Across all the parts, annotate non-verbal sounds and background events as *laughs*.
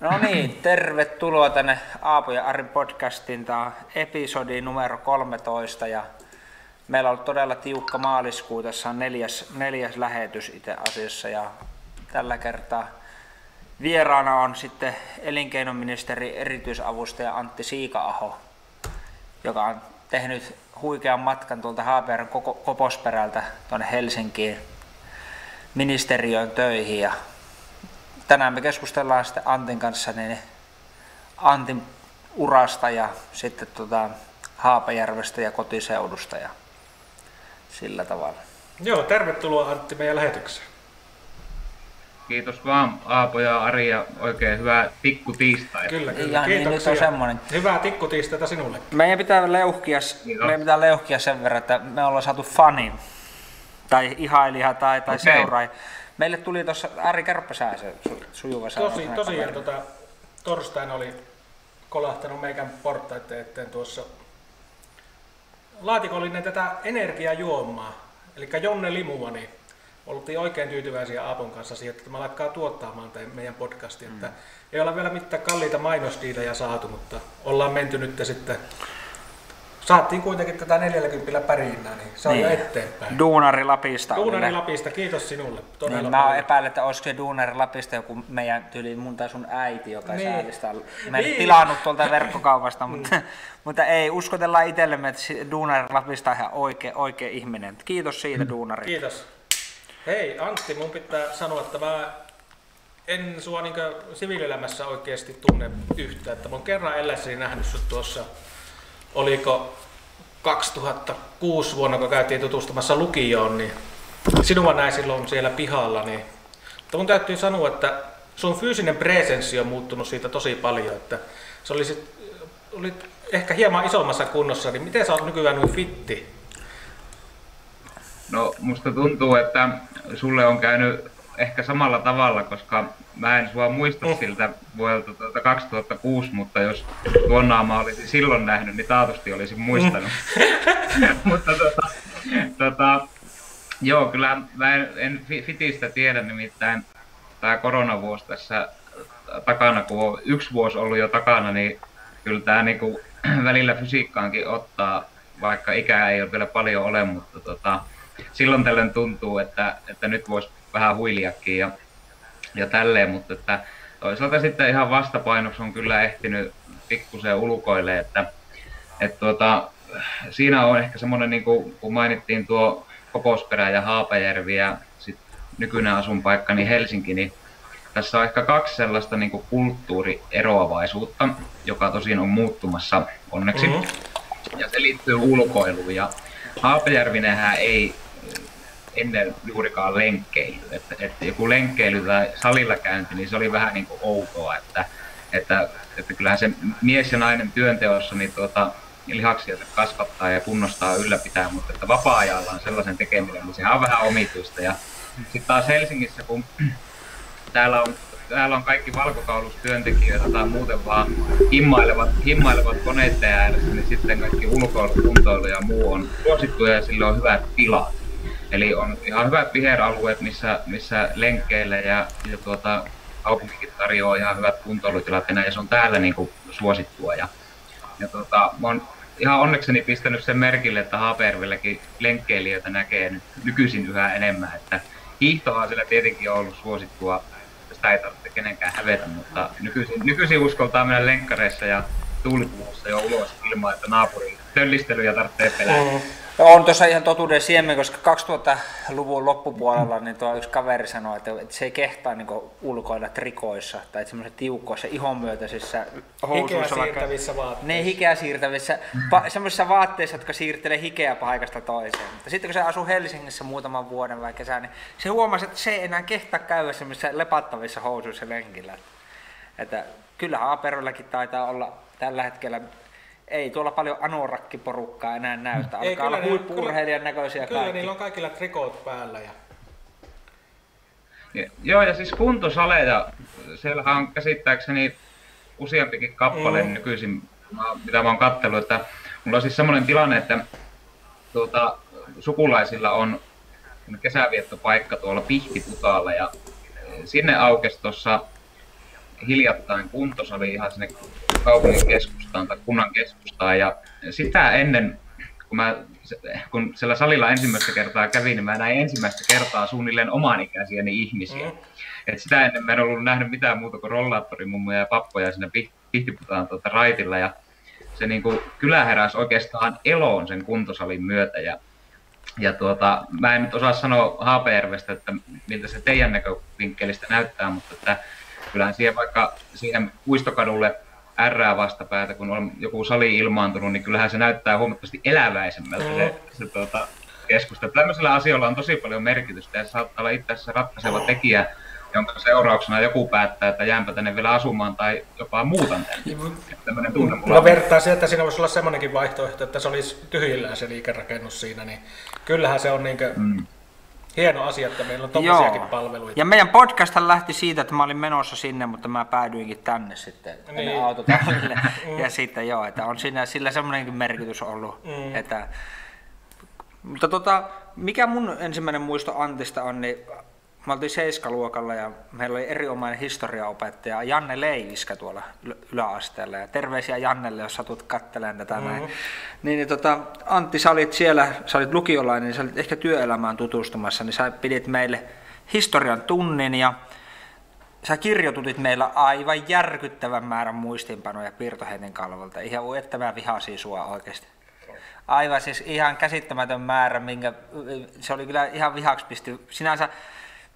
No niin, tervetuloa tänne Aapo ja Arin podcastiin. Tämä on episodi numero 13 ja meillä on ollut todella tiukka maaliskuu. Tässä on neljäs, neljäs lähetys itse asiassa ja tällä kertaa vieraana on sitten elinkeinoministeri erityisavustaja Antti Siika-aho, joka on tehnyt huikean matkan tuolta Haaperän Koposperältä tuonne Helsinkiin ministeriön töihin ja tänään me keskustellaan sitten Antin kanssa niin Antin urasta ja sitten tota Haapajärvestä ja kotiseudusta ja sillä tavalla. Joo, tervetuloa Antti meidän lähetykseen. Kiitos vaan Aapo ja Ari ja oikein hyvää tikku tiistai. Kyllä, kyllä. Ja, niin, nyt on semmoinen. Hyvää tikku tiistaita sinulle. Meidän pitää leuhkia, meidän pitää leuhkia sen verran, että me ollaan saatu fanin tai ihailija tai, tai okay. seuraaja. Meille tuli tuossa, Ari Kärppäsää se sujuva Tosi, tosiaan tota, torstaina oli kolahtanut meikän portaiden eteen tuossa laatikollinen tätä energiajuomaa, eli Jonne Limua, niin oltiin oikein tyytyväisiä Aapon kanssa siihen, että tämä lakkaa tuottamaan meidän podcastia. Mm. Että ei olla vielä mitään kalliita mainosdiilejä saatu, mutta ollaan menty nyt sitten Saattiin kuitenkin tätä 40 päriinnää, niin se on niin. jo eteenpäin. Duunari Lapista. Duunari Lapista, kiitos sinulle. Todella niin, mä epäilen, että olisiko se Duunari Lapista joku meidän tyyli mun tai sun äiti, joka niin. säälistä mä niin. tilannut tuolta verkkokaupasta, *laughs* mutta, mm. mutta ei, uskotellaan itsellemme, että Duunari Lapista on ihan oikea, oikea ihminen. Kiitos siitä, mm. Duunari. Kiitos. Hei Antti, mun pitää sanoa, että mä en sua niin siviilielämässä oikeasti tunne yhtään. Että mä oon kerran elässäni nähnyt sut tuossa oliko 2006 vuonna, kun käytiin tutustumassa lukioon, niin sinua näin silloin siellä pihalla, niin mutta mun täytyy sanoa, että sun fyysinen presenssi on muuttunut siitä tosi paljon, että se oli, sit, oli ehkä hieman isommassa kunnossa, niin miten sä oot nykyään noin fitti? No musta tuntuu, että sulle on käynyt ehkä samalla tavalla, koska mä en sua muista mm. siltä vuodelta tuota 2006, mutta jos tuon mä olisin silloin nähnyt, niin taatusti olisin muistanut. Mm. *laughs* mutta tota, tota, joo, kyllä mä en, en Fitistä tiedä nimittäin tämä koronavuosi tässä takana, kun on yksi vuosi ollut jo takana, niin kyllä tämä niinku *clears throat* välillä fysiikkaankin ottaa, vaikka ikää ei ole vielä paljon ole, mutta tota, silloin tällöin tuntuu, että, että nyt voisi vähän huiliakin ja, ja tälleen, mutta että toisaalta sitten ihan vastapainoksi on kyllä ehtinyt pikkusen ulkoille, että, että tuota, siinä on ehkä semmoinen, niin kuin, kun mainittiin tuo Koposperä ja Haapajärvi ja sit nykyinen asunpaikka, niin Helsinki, niin tässä on ehkä kaksi sellaista niin kuin kulttuurieroavaisuutta, joka tosin on muuttumassa onneksi. Mm-hmm. Ja se liittyy ulkoiluun. Ja Haapajärvinenhän ei ennen juurikaan lenkkeily. Että, että joku lenkkeily tai salilla käynti, niin se oli vähän niin kuin outoa, että, että, että kyllähän se mies ja nainen työnteossa niin tuota, lihaksia kasvattaa ja kunnostaa ylläpitää, mutta että vapaa-ajalla on sellaisen tekeminen, niin sehän on vähän omituista. Ja sitten taas Helsingissä, kun täällä on, täällä on kaikki valkokaulustyöntekijöitä tai muuten vaan himmailevat, himmailevat koneiden ääressä, niin sitten kaikki ulkoilu, ja muu on suosittuja ja sillä on hyvät tilat. Eli on ihan hyvät viheralueet, missä, missä lenkkeille ja, ja tuota, kaupunkikin tarjoaa ihan hyvät kuntoilutilat ja se on täällä niin kuin suosittua. Ja, ja tuota, mä oon ihan onnekseni pistänyt sen merkille, että Haapervilläkin lenkkeilijöitä näkee nyt nykyisin yhä enemmän. Että hiihtohan sillä tietenkin on ollut suosittua, sitä ei tarvitse kenenkään hävetä, mutta nykyisin, nykyisin uskoltaa mennä lenkkareissa ja tuulipuussa jo ulos ilman, että naapuri töllistelyjä tarvitsee pelätä. On tuossa ihan totuuden siemen, koska 2000-luvun loppupuolella niin tuo yksi kaveri sanoi, että, se ei kehtaa niin ulkoilla trikoissa tai semmoisissa tiukoissa ihonmyötäisissä housuissa. Hikeä siirtävissä vaatteissa. Ne hikeä siirtävissä, pa- semmoisissa vaatteissa, jotka siirtelee hikeä paikasta toiseen. Mutta sitten kun se asuu Helsingissä muutaman vuoden vai kesän, niin se huomasi, että se ei enää kehtaa käydä semmoisissa lepattavissa housuissa lenkillä. Että kyllähän Aperollakin taitaa olla tällä hetkellä ei tuolla paljon anorakkiporukkaa enää näytä. Alkaa ei, olla huippu-urheilijan näköisiä Kyllä kaikki. niillä on kaikilla trikoot päällä. Ja... Ja, joo, ja siis kuntosaleja, siellä on käsittääkseni useampikin kappale mm. nykyisin, mitä mä oon kattellut, että mulla on siis semmoinen tilanne, että tuota, sukulaisilla on kesäviettopaikka tuolla Pihtiputaalla ja sinne aukesi tuossa hiljattain kuntosali ihan sinne kaupungin keskustaan tai kunnan keskustaan. Ja sitä ennen, kun mä kun siellä salilla ensimmäistä kertaa kävin, niin mä näin ensimmäistä kertaa suunnilleen oman ikäisiäni ihmisiä. Mm. Et sitä ennen mä en ollut nähnyt mitään muuta kuin rollaattorimummoja ja pappoja siinä Pihtiputaan tuota raitilla. Ja se niin kuin, kylä heräsi oikeastaan eloon sen kuntosalin myötä. Ja, ja tuota, mä en nyt osaa sanoa Haapajärvestä, että miltä se teidän näkövinkkelistä näyttää, mutta että kyllähän siihen vaikka siihen puistokadulle R vastapäätä, kun on joku sali ilmaantunut, niin kyllähän se näyttää huomattavasti eläväisemmältä mm. se, se tuota, keskusta. Tämmöisillä asioilla on tosi paljon merkitystä ja se saattaa olla itse asiassa ratkaiseva tekijä, jonka seurauksena joku päättää, että jäänpä tänne vielä asumaan tai jopa muutan tänne. Niin, Tämmöinen tunne mulla Mä vertaisin, että siinä voisi olla semmoinenkin vaihtoehto, että se olisi tyhjillään se liikerakennus siinä, niin kyllähän se on niin kuin, mm hieno asia, että meillä on tommosiakin Joo. palveluita. Ja meidän podcast lähti siitä, että mä olin menossa sinne, mutta mä päädyinkin tänne sitten, niin. autotallille. *laughs* mm. ja sitten joo, että on siinä, sillä semmoinenkin merkitys ollut. Mm. Että, mutta tota, mikä mun ensimmäinen muisto Antista on, niin Mä oltiin seiskaluokalla ja meillä oli erinomainen historiaopettaja Janne Leiviskä tuolla yläasteella. Ja terveisiä Jannelle, jos satut kattelemaan tätä mm-hmm. näin. Niin, niin tota, Antti, sä olit siellä, sä olit lukiolainen, niin sä olit ehkä työelämään tutustumassa, niin sä pidit meille historian tunnin ja sä kirjoitutit meillä aivan järkyttävän määrän muistinpanoja Pirtoheiden kalvolta. Ihan että mä vihasin sua oikeasti. Aivan siis ihan käsittämätön määrä, minkä se oli kyllä ihan vihaksi pisty. Sinänsä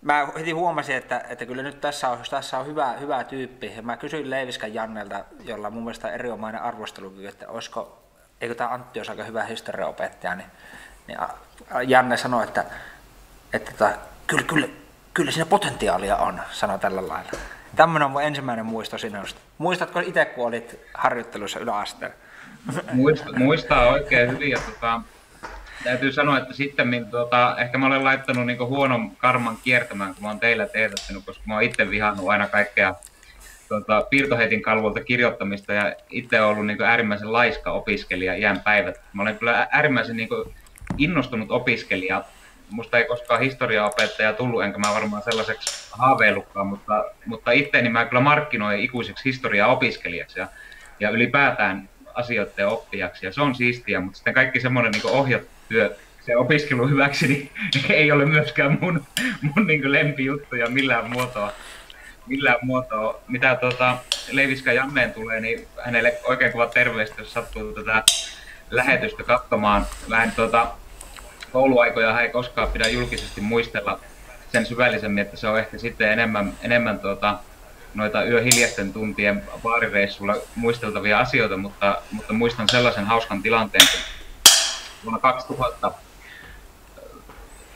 mä heti huomasin, että, että kyllä nyt tässä on, tässä on hyvä, hyvä tyyppi. Ja mä kysyin Leiviskan Jannelta, jolla on mun mielestä erinomainen arvostelukyky, että olisiko, eikö tämä Antti olisi aika hyvä historiaopettaja, niin, niin Janne sanoi, että, että, että kyllä, kyllä, kyllä siinä potentiaalia on, sanoi tällä lailla. Tämmöinen on mun ensimmäinen muisto sinusta. Muistatko itse, kun olit harjoittelussa yläasteella? Muista, muistaa oikein hyvin. Ja tota, täytyy sanoa, että sitten tuota, ehkä mä olen laittanut niin huonon karman kiertämään, kun mä oon teillä teetättänyt, koska mä oon itse vihannut aina kaikkea tuota, piirtoheitin kalvolta kirjoittamista ja itse ollut niin äärimmäisen laiska opiskelija iän päivät. Mä olen kyllä äärimmäisen niin innostunut opiskelija. Musta ei koskaan historiaopettaja tullut, enkä mä varmaan sellaiseksi haaveillutkaan, mutta, mutta itteeni mä kyllä markkinoin ikuiseksi historiaopiskelijaksi ja, ja ylipäätään asioiden oppijaksi ja se on siistiä, mutta sitten kaikki semmoinen niin ohjattu työ se opiskelu hyväksi, niin *laughs* ei ole myöskään mun, mun niin lempijuttuja millään muotoa. Millään muotoa. Mitä tuota, Leiviska Jammeen tulee, niin hänelle oikein kova terveistä, jos sattuu tätä lähetystä katsomaan. Vähän tuota, kouluaikoja hän ei koskaan pidä julkisesti muistella sen syvällisemmin, että se on ehkä sitten enemmän, enemmän tuota, noita yöhiljaisten tuntien baarireissulla muisteltavia asioita, mutta, mutta muistan sellaisen hauskan tilanteen, kun vuonna 2000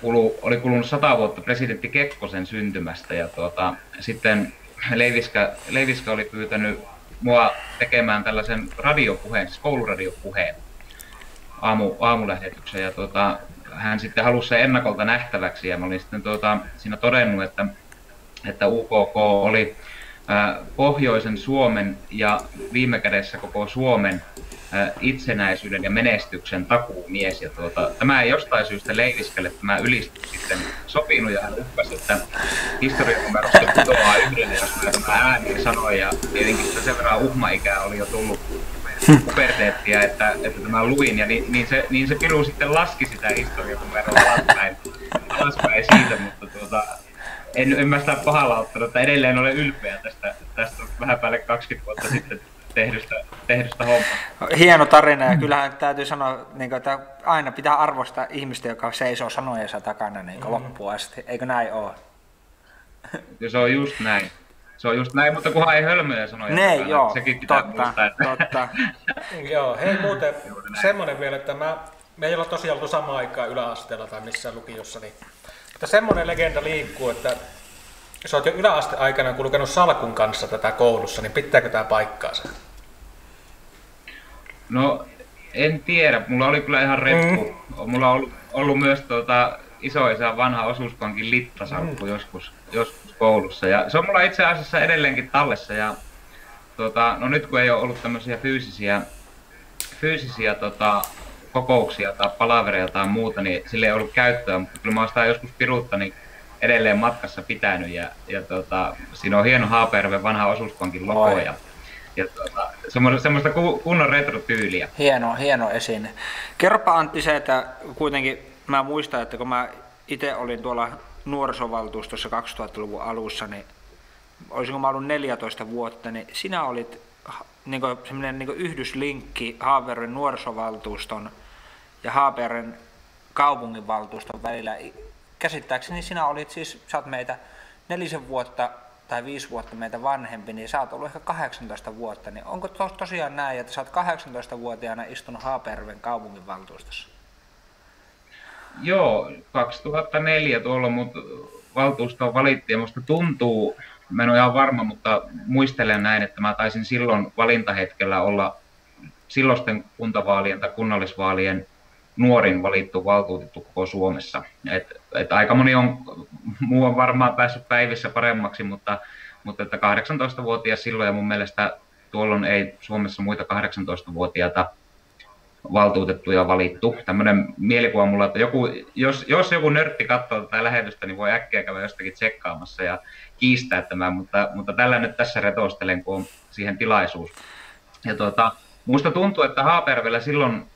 kulu, oli kulunut sata vuotta presidentti Kekkosen syntymästä ja tuota, sitten Leiviskä, Leiviskä oli pyytänyt mua tekemään tällaisen radiopuheen, siis kouluradiopuheen aamu, aamulähetyksen ja tuota, hän sitten halusi sen ennakolta nähtäväksi ja mä olin sitten tuota, siinä todennut, että, että UKK oli pohjoisen Suomen ja viime kädessä koko Suomen itsenäisyyden ja menestyksen takuumies. Ja tuota, tämä ei jostain syystä Leiviskelle tämä ylistys sitten sopinut ja hän uppasi, että historianumerosta putoaa yhdelle, jos mä tämä ääni sanoin. Ja tietenkin se sen verran uhmaikää oli jo tullut puberteettia, että, että tämä luin, ja niin, niin, se, niin se piru sitten laski sitä historianumeroa alaspäin, alaspäin siitä, mutta tuota, en, en mä sitä pahalla ottanut, että edelleen olen ylpeä tästä, tästä vähän päälle 20 vuotta sitten tehdystä, tehdystä hommasta. Hieno tarina ja kyllähän täytyy sanoa, niin että aina pitää arvostaa ihmistä, joka seisoo sanojensa takana niin mm. loppuun asti. Eikö näin ole? Ja se on just näin. Se on just näin, mutta kunhan ei hölmöjä sanoja. Ne, takana, joo, sekin pitää totta, muistaa, että... totta. *laughs* joo, hei muuten *laughs* semmoinen vielä, että mä, me ei olla tosiaan ollut samaan aikaan yläasteella tai missään lukiossa, niin mutta semmoinen legenda liikkuu, että jos olet jo yläasteaikana kulkenut salkun kanssa tätä koulussa, niin pitääkö tämä paikkaansa? No, en tiedä. Mulla oli kyllä ihan reppu. Mm. Mulla on ollut, ollut myös tuota, isoisä vanha osuuspankin littasalkku mm. joskus, joskus koulussa. Ja se on mulla itse asiassa edelleenkin tallessa. Ja, tuota, no nyt kun ei ole ollut tämmöisiä fyysisiä, fyysisiä tota, kokouksia tai palavereja tai muuta, niin sille ei ollut käyttöä, mutta kyllä mä oon sitä joskus piruutta, niin edelleen matkassa pitänyt ja, ja tota, siinä on hieno Haaperven vanha osuuspankin logo ja, ja tota, semmoista, semmoista ku- kunnon retrotyyliä. Hieno, hieno esine. Kerropa Antti se, että kuitenkin mä muistan, että kun mä itse olin tuolla nuorisovaltuustossa 2000-luvun alussa, niin olisinko mä ollut 14 vuotta, niin sinä olit niin semmoinen niin yhdyslinkki Haaverin nuorisovaltuuston ja Haaverin kaupunginvaltuuston välillä. Käsittääkseni sinä olit siis, sä oot meitä nelisen vuotta tai viisi vuotta meitä vanhempi, niin sä oot ollut ehkä 18 vuotta. Niin onko tos, tosiaan näin, että sä oot 18-vuotiaana istunut Haaperven kaupunginvaltuustossa? Joo, 2004 tuolla mut valtuustoon valittiin musta tuntuu, mä en ole ihan varma, mutta muistelen näin, että mä taisin silloin valintahetkellä olla silloisten kuntavaalien tai kunnallisvaalien nuorin valittu valtuutettu koko Suomessa. Et, et aika moni on, muu on varmaan päässyt päivissä paremmaksi, mutta, mutta että 18-vuotias silloin ja mun mielestä tuolloin ei Suomessa muita 18-vuotiaita valtuutettuja valittu. Tämmöinen mielikuva mulla, että joku, jos, jos joku nörtti katsoo tätä lähetystä, niin voi äkkiä käydä jostakin tsekkaamassa ja kiistää tämän, mutta, mutta tällä nyt tässä retostelen, kun on siihen tilaisuus. Ja tuota, musta tuntuu, että Haapervellä silloin,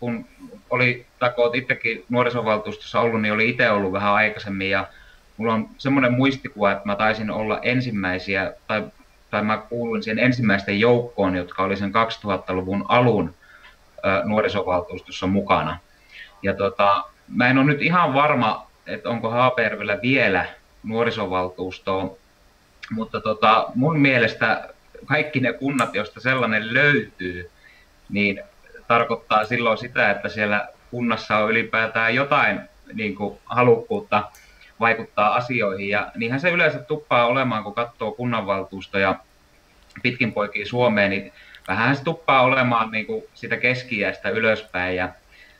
kun oli, tai kun itsekin nuorisovaltuustossa ollut, niin oli itse ollut vähän aikaisemmin ja mulla on semmoinen muistikuva, että mä taisin olla ensimmäisiä, tai, tai mä kuuluin siihen ensimmäisten joukkoon, jotka oli sen 2000-luvun alun nuorisovaltuustossa mukana. Ja tota, mä en ole nyt ihan varma, että onko Haapervellä vielä nuorisovaltuustoa, mutta tota, mun mielestä kaikki ne kunnat, joista sellainen löytyy, niin tarkoittaa silloin sitä, että siellä kunnassa on ylipäätään jotain niin kuin, halukkuutta vaikuttaa asioihin. Ja niinhän se yleensä tuppaa olemaan, kun katsoo kunnanvaltuustoja pitkin poikia Suomeen, niin vähän se tuppaa olemaan niin kuin sitä keskiästä ylöspäin ja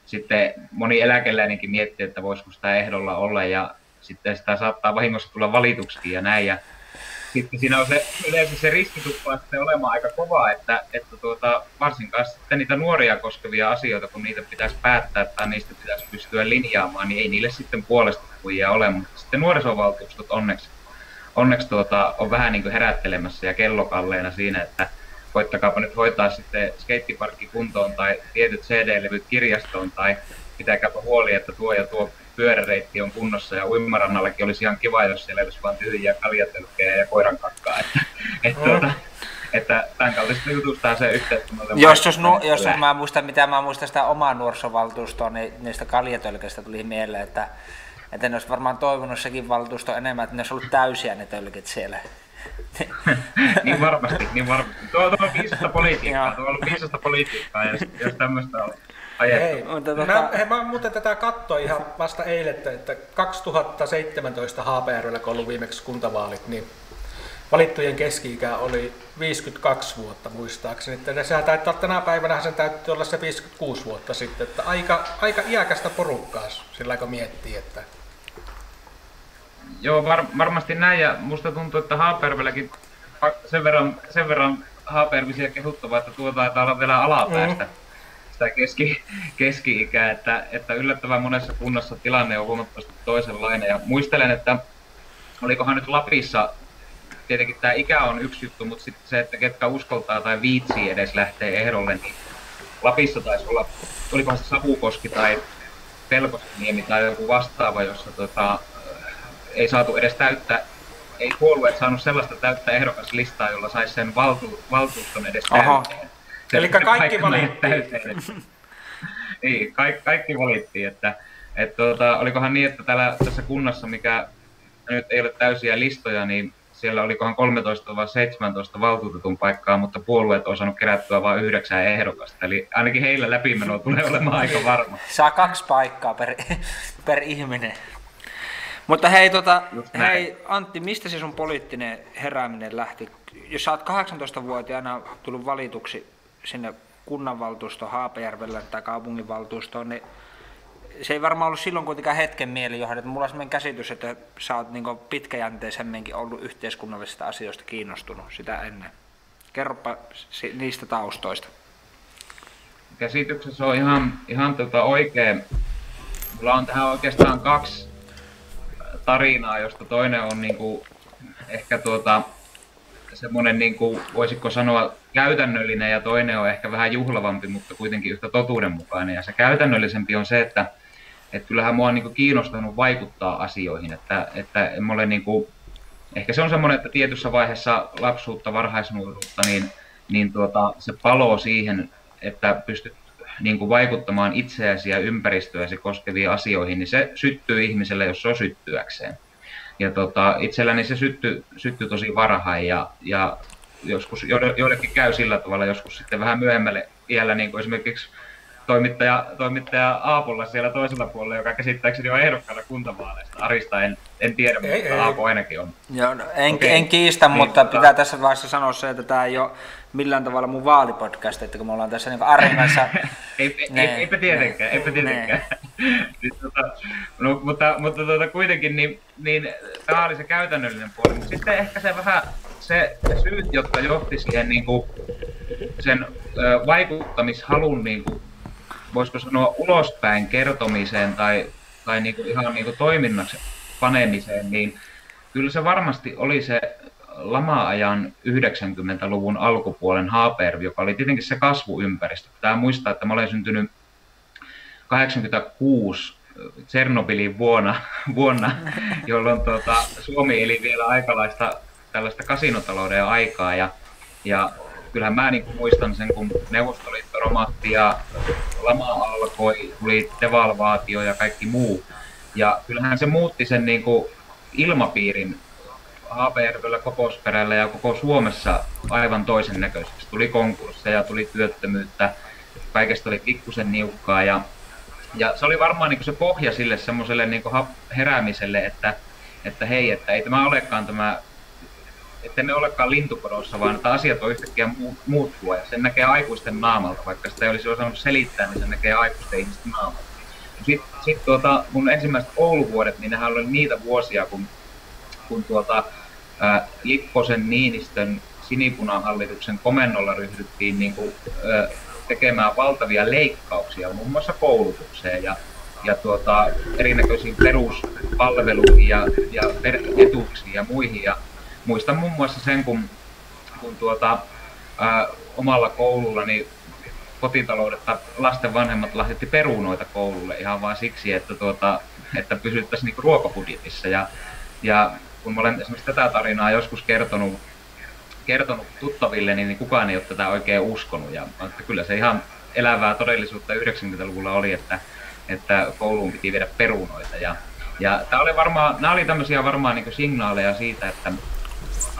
sitten moni eläkeläinenkin miettii, että voisiko sitä ehdolla olla ja sitten sitä saattaa vahingossa tulla valituksikin ja näin. Ja sitten siinä on se, yleensä se riski tuppaa sitten olemaan aika kova, että, että tuota, varsinkaan sitten niitä nuoria koskevia asioita, kun niitä pitäisi päättää tai niistä pitäisi pystyä linjaamaan, niin ei niille sitten puolesta ole, mutta sitten nuorisovaltuustot onneksi, onneksi tuota, on vähän niin kuin herättelemässä ja kellokalleena siinä, että koittakaapa nyt hoitaa sitten skeittiparkki kuntoon tai tietyt CD-levyt kirjastoon tai pitäkääpä huoli, että tuo ja tuo pyöräreitti on kunnossa ja uimarannallakin olisi ihan kiva, jos siellä olisi vain tyhjiä kaljatelkkejä ja koiran kakkaa. Että, *laughs* että, mm. tuota, että tämän kaltaisesta jutusta se yhteiskunnalle. Jos, jos, nu, jos, jos mä muistan, mitä mä muistan sitä omaa nuorisovaltuustoa, niin niistä kaljatölkeistä tuli mieleen, että, että ne olisi varmaan toivonut sekin valtuusto enemmän, että ne olisi ollut täysiä ne tölkit siellä. *laughs* niin varmasti, niin varmasti. Tuo, tuo on viisasta *laughs* politiikkaa, tuo on viisasta politiikkaa, jos, jos tämmöistä on. Hei, mutta tota... mä, he, mä muuten tätä katsoin ihan vasta eilen, että, että 2017 HPRllä, kun ollut viimeksi kuntavaalit, niin valittujen keski-ikä oli 52 vuotta muistaakseni. Että sehän täyttää tänä päivänä sen täytyy olla se 56 vuotta sitten. Että aika, aika iäkästä porukkaa sillä kun miettii, että Joo, var, varmasti näin ja musta tuntuu, että Haapervelläkin sen verran, sen verran Haapervisiä kehuttavaa, että tuo taitaa olla vielä alapäästä mm. Sitä keski, keski-ikää, että, että yllättävän monessa kunnassa tilanne on huomattavasti toisenlainen ja muistelen, että olikohan nyt Lapissa, tietenkin tämä ikä on yksi juttu, mutta sitten se, että ketkä uskoltaa tai viitsii edes lähtee ehdolle, niin Lapissa taisi olla, olikohan se Savukoski tai Pelkosniemi tai joku vastaava, jossa tota, ei saatu edes täyttä, ei puolueet saanut sellaista täyttä ehdokaslistaa, jolla saisi sen valtu, valtuuston edes täyteen. Eli kaikki valittiin. niin, *laughs* kaikki, kaikki valittiin, että et tuota, olikohan niin, että täällä, tässä kunnassa, mikä nyt ei ole täysiä listoja, niin siellä olikohan 13 vai 17 valtuutetun paikkaa, mutta puolueet on saanut kerättyä vain yhdeksän ehdokasta. Eli ainakin heillä läpimeno tulee olemaan aika varma. *laughs* Saa kaksi paikkaa per, *laughs* per ihminen. Mutta hei, tota, hei Antti, mistä se sun poliittinen herääminen lähti? Jos sä oot 18-vuotiaana tullut valituksi sinne kunnanvaltuustoon Haapajärvelle tai kaupunginvaltuustoon, niin se ei varmaan ollut silloin kuitenkaan hetken mielijohdon. Että mulla on sellainen käsitys, että sä oot niin pitkäjänteisemminkin ollut yhteiskunnallisista asioista kiinnostunut sitä ennen. Kerropa niistä taustoista. Käsityksessä on ihan, ihan tota oikein. Mulla on tähän oikeastaan kaksi tarinaa, josta toinen on niin kuin, ehkä tuota, semmoinen, niin kuin, voisiko sanoa, käytännöllinen ja toinen on ehkä vähän juhlavampi, mutta kuitenkin yhtä totuudenmukainen. Ja se käytännöllisempi on se, että, että kyllähän mua on niin kuin kiinnostanut vaikuttaa asioihin, että, että en ole niin kuin, ehkä se on semmoinen, että tietyssä vaiheessa lapsuutta, varhaisnuoruutta, niin, niin tuota, se palo siihen, että pystyt niin kuin vaikuttamaan itseäsi ja ympäristöäsi koskeviin asioihin, niin se syttyy ihmiselle, jos se on syttyäkseen. Ja tota, itselläni se syttyi, syttyi tosi varhain ja, ja joskus joillekin käy sillä tavalla, joskus sitten vähän myöhemmälle iällä, niin kuin esimerkiksi toimittaja, toimittaja Aapolla siellä toisella puolella, joka käsittääkseni on ehdokkaana kuntavaaleista. Arista en, en tiedä, ei, mutta ei, Aapo ainakin on. Joo, no, en, okay. en kiistä, niin, mutta tota... pitää tässä vaiheessa sanoa se, että tämä ei ole millään tavalla mun vaalipodcast, että kun me ollaan tässä *laughs* niin Arin kanssa... ei, ne, ei, eipä tietenkään, ne, eipä tietenkään. *laughs* niin, tota, no, mutta mutta tota, kuitenkin niin, niin tämä oli se käytännöllinen puoli, mutta sitten ehkä se vähän se, se syyt, jotka johti siihen niin kuin, sen ö, vaikuttamishalun niin kuin, voisiko sanoa ulospäin kertomiseen tai, tai niin kuin ihan niin kuin toiminnaksi panemiseen, niin kyllä se varmasti oli se lama-ajan 90-luvun alkupuolen Haapervi, joka oli tietenkin se kasvuympäristö. Pitää muistaa, että mä olen syntynyt 86 Tsernobylin vuonna, *laughs* vuonna jolloin tuota, Suomi eli vielä aikalaista tällaista kasinotalouden aikaa. Ja, ja kyllähän mä niin muistan sen, kun Neuvostoliitto romahti ja lama alkoi, tuli devalvaatio ja kaikki muu. Ja kyllähän se muutti sen niin kuin ilmapiirin Haapajärvellä, Koposperällä ja koko Suomessa aivan toisen näköiseksi. Tuli konkursseja, tuli työttömyyttä, kaikesta oli pikkusen niukkaa ja, ja se oli varmaan niin se pohja sille semmoiselle niin heräämiselle, että, että hei, että ei tämä olekaan tämä että ne olekaan lintukodossa, vaan että asiat on yhtäkkiä muuttua ja sen näkee aikuisten naamalta, vaikka sitä ei olisi osannut selittää, niin sen näkee aikuisten ihmisten naamalta. Sitten sit tuota, mun ensimmäiset kouluvuodet, niin nehän oli niitä vuosia, kun, kun tuota, ää, Lipposen Niinistön sinipunahallituksen komennolla ryhdyttiin niin kuin, ää, tekemään valtavia leikkauksia muun muassa koulutukseen ja, ja tuota, erinäköisiin peruspalveluihin ja, ja etuuksiin ja muihin. Ja muistan muun muassa sen, kun, kun tuota, ää, omalla koulullani kotitaloudet tai lasten vanhemmat lahjoitti perunoita koululle ihan vain siksi, että, tuota, että pysyttäisiin niinku ruokabudjetissa. Ja, ja kun olen esimerkiksi tätä tarinaa joskus kertonut, kertonut tuttaville, niin kukaan ei ole tätä oikein uskonut. Ja että kyllä se ihan elävää todellisuutta 90-luvulla oli, että, että kouluun piti viedä perunoita. Ja, ja tämä oli varmaan, nämä oli tämmöisiä varmaan niin signaaleja siitä, että,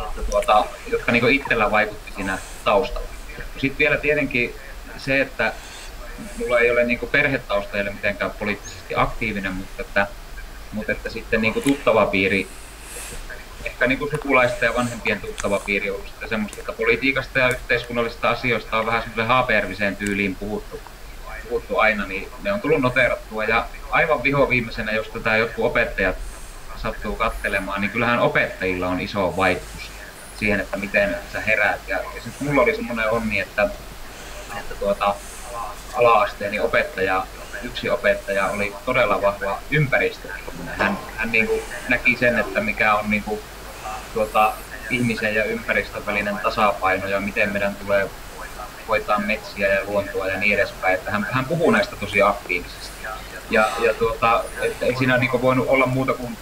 että tuota, jotka niin itsellä vaikutti siinä taustalla. Sitten vielä tietenkin se, että mulla ei ole niin perhetausta ei ole mitenkään poliittisesti aktiivinen, mutta että, mutta että sitten niin tuttava piiri, ehkä niin sukulaista ja vanhempien tuttava piiri on ollut semmoista, että politiikasta ja yhteiskunnallisista asioista on vähän semmoisen haapeerviseen tyyliin puhuttu, puhuttu aina, niin ne on tullut noterattua. Ja aivan viho viimeisenä, jos tätä jotkut opettajat sattuu katselemaan, niin kyllähän opettajilla on iso vaikutus siihen, että miten sä heräät. Ja, ja sitten mulla oli semmoinen onni, että, että tuota, ala-asteeni opettaja, yksi opettaja oli todella vahva ympäristö. Hän, hän niin kuin näki sen, että mikä on niin kuin, tuota, ihmisen ja ympäristön välinen tasapaino ja miten meidän tulee hoitaa metsiä ja luontoa ja niin edespäin. Että hän, hän puhuu näistä tosi aktiivisesti. Ja, ja tuota, että ei siinä niin voinut olla muuta kuin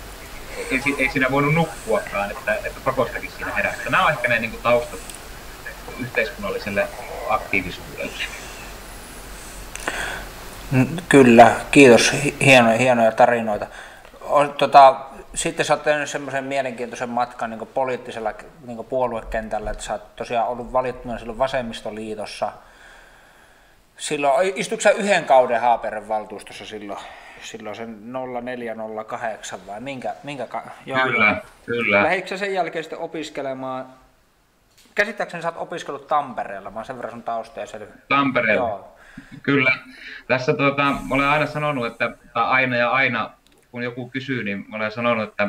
ei, ei siinä voinut nukkuakaan, että, että pakostakin siinä heräsi. Nämä on ehkä ne niin kuin taustat yhteiskunnalliselle aktiivisuudelle. Kyllä, kiitos. Hienoja, hienoja tarinoita. Tota, sitten sä oot tehnyt semmoisen mielenkiintoisen matkan niin poliittisella niin puoluekentällä, että sä oot tosiaan ollut valittuna silloin vasemmistoliitossa. Silloin, istuiko sä yhden kauden Haaperen valtuustossa silloin? Silloin sen 0408 vai minkä, minkä joo, kyllä, joo. kyllä. Lähditkö sen jälkeen sitten opiskelemaan, käsittääkseni sä oot opiskellut Tampereella, mä oon sen verran sun taustoja selvä. Tampereella, joo. kyllä. Tässä tuota, mä olen aina sanonut, että tai aina ja aina, kun joku kysyy, niin mä olen sanonut, että,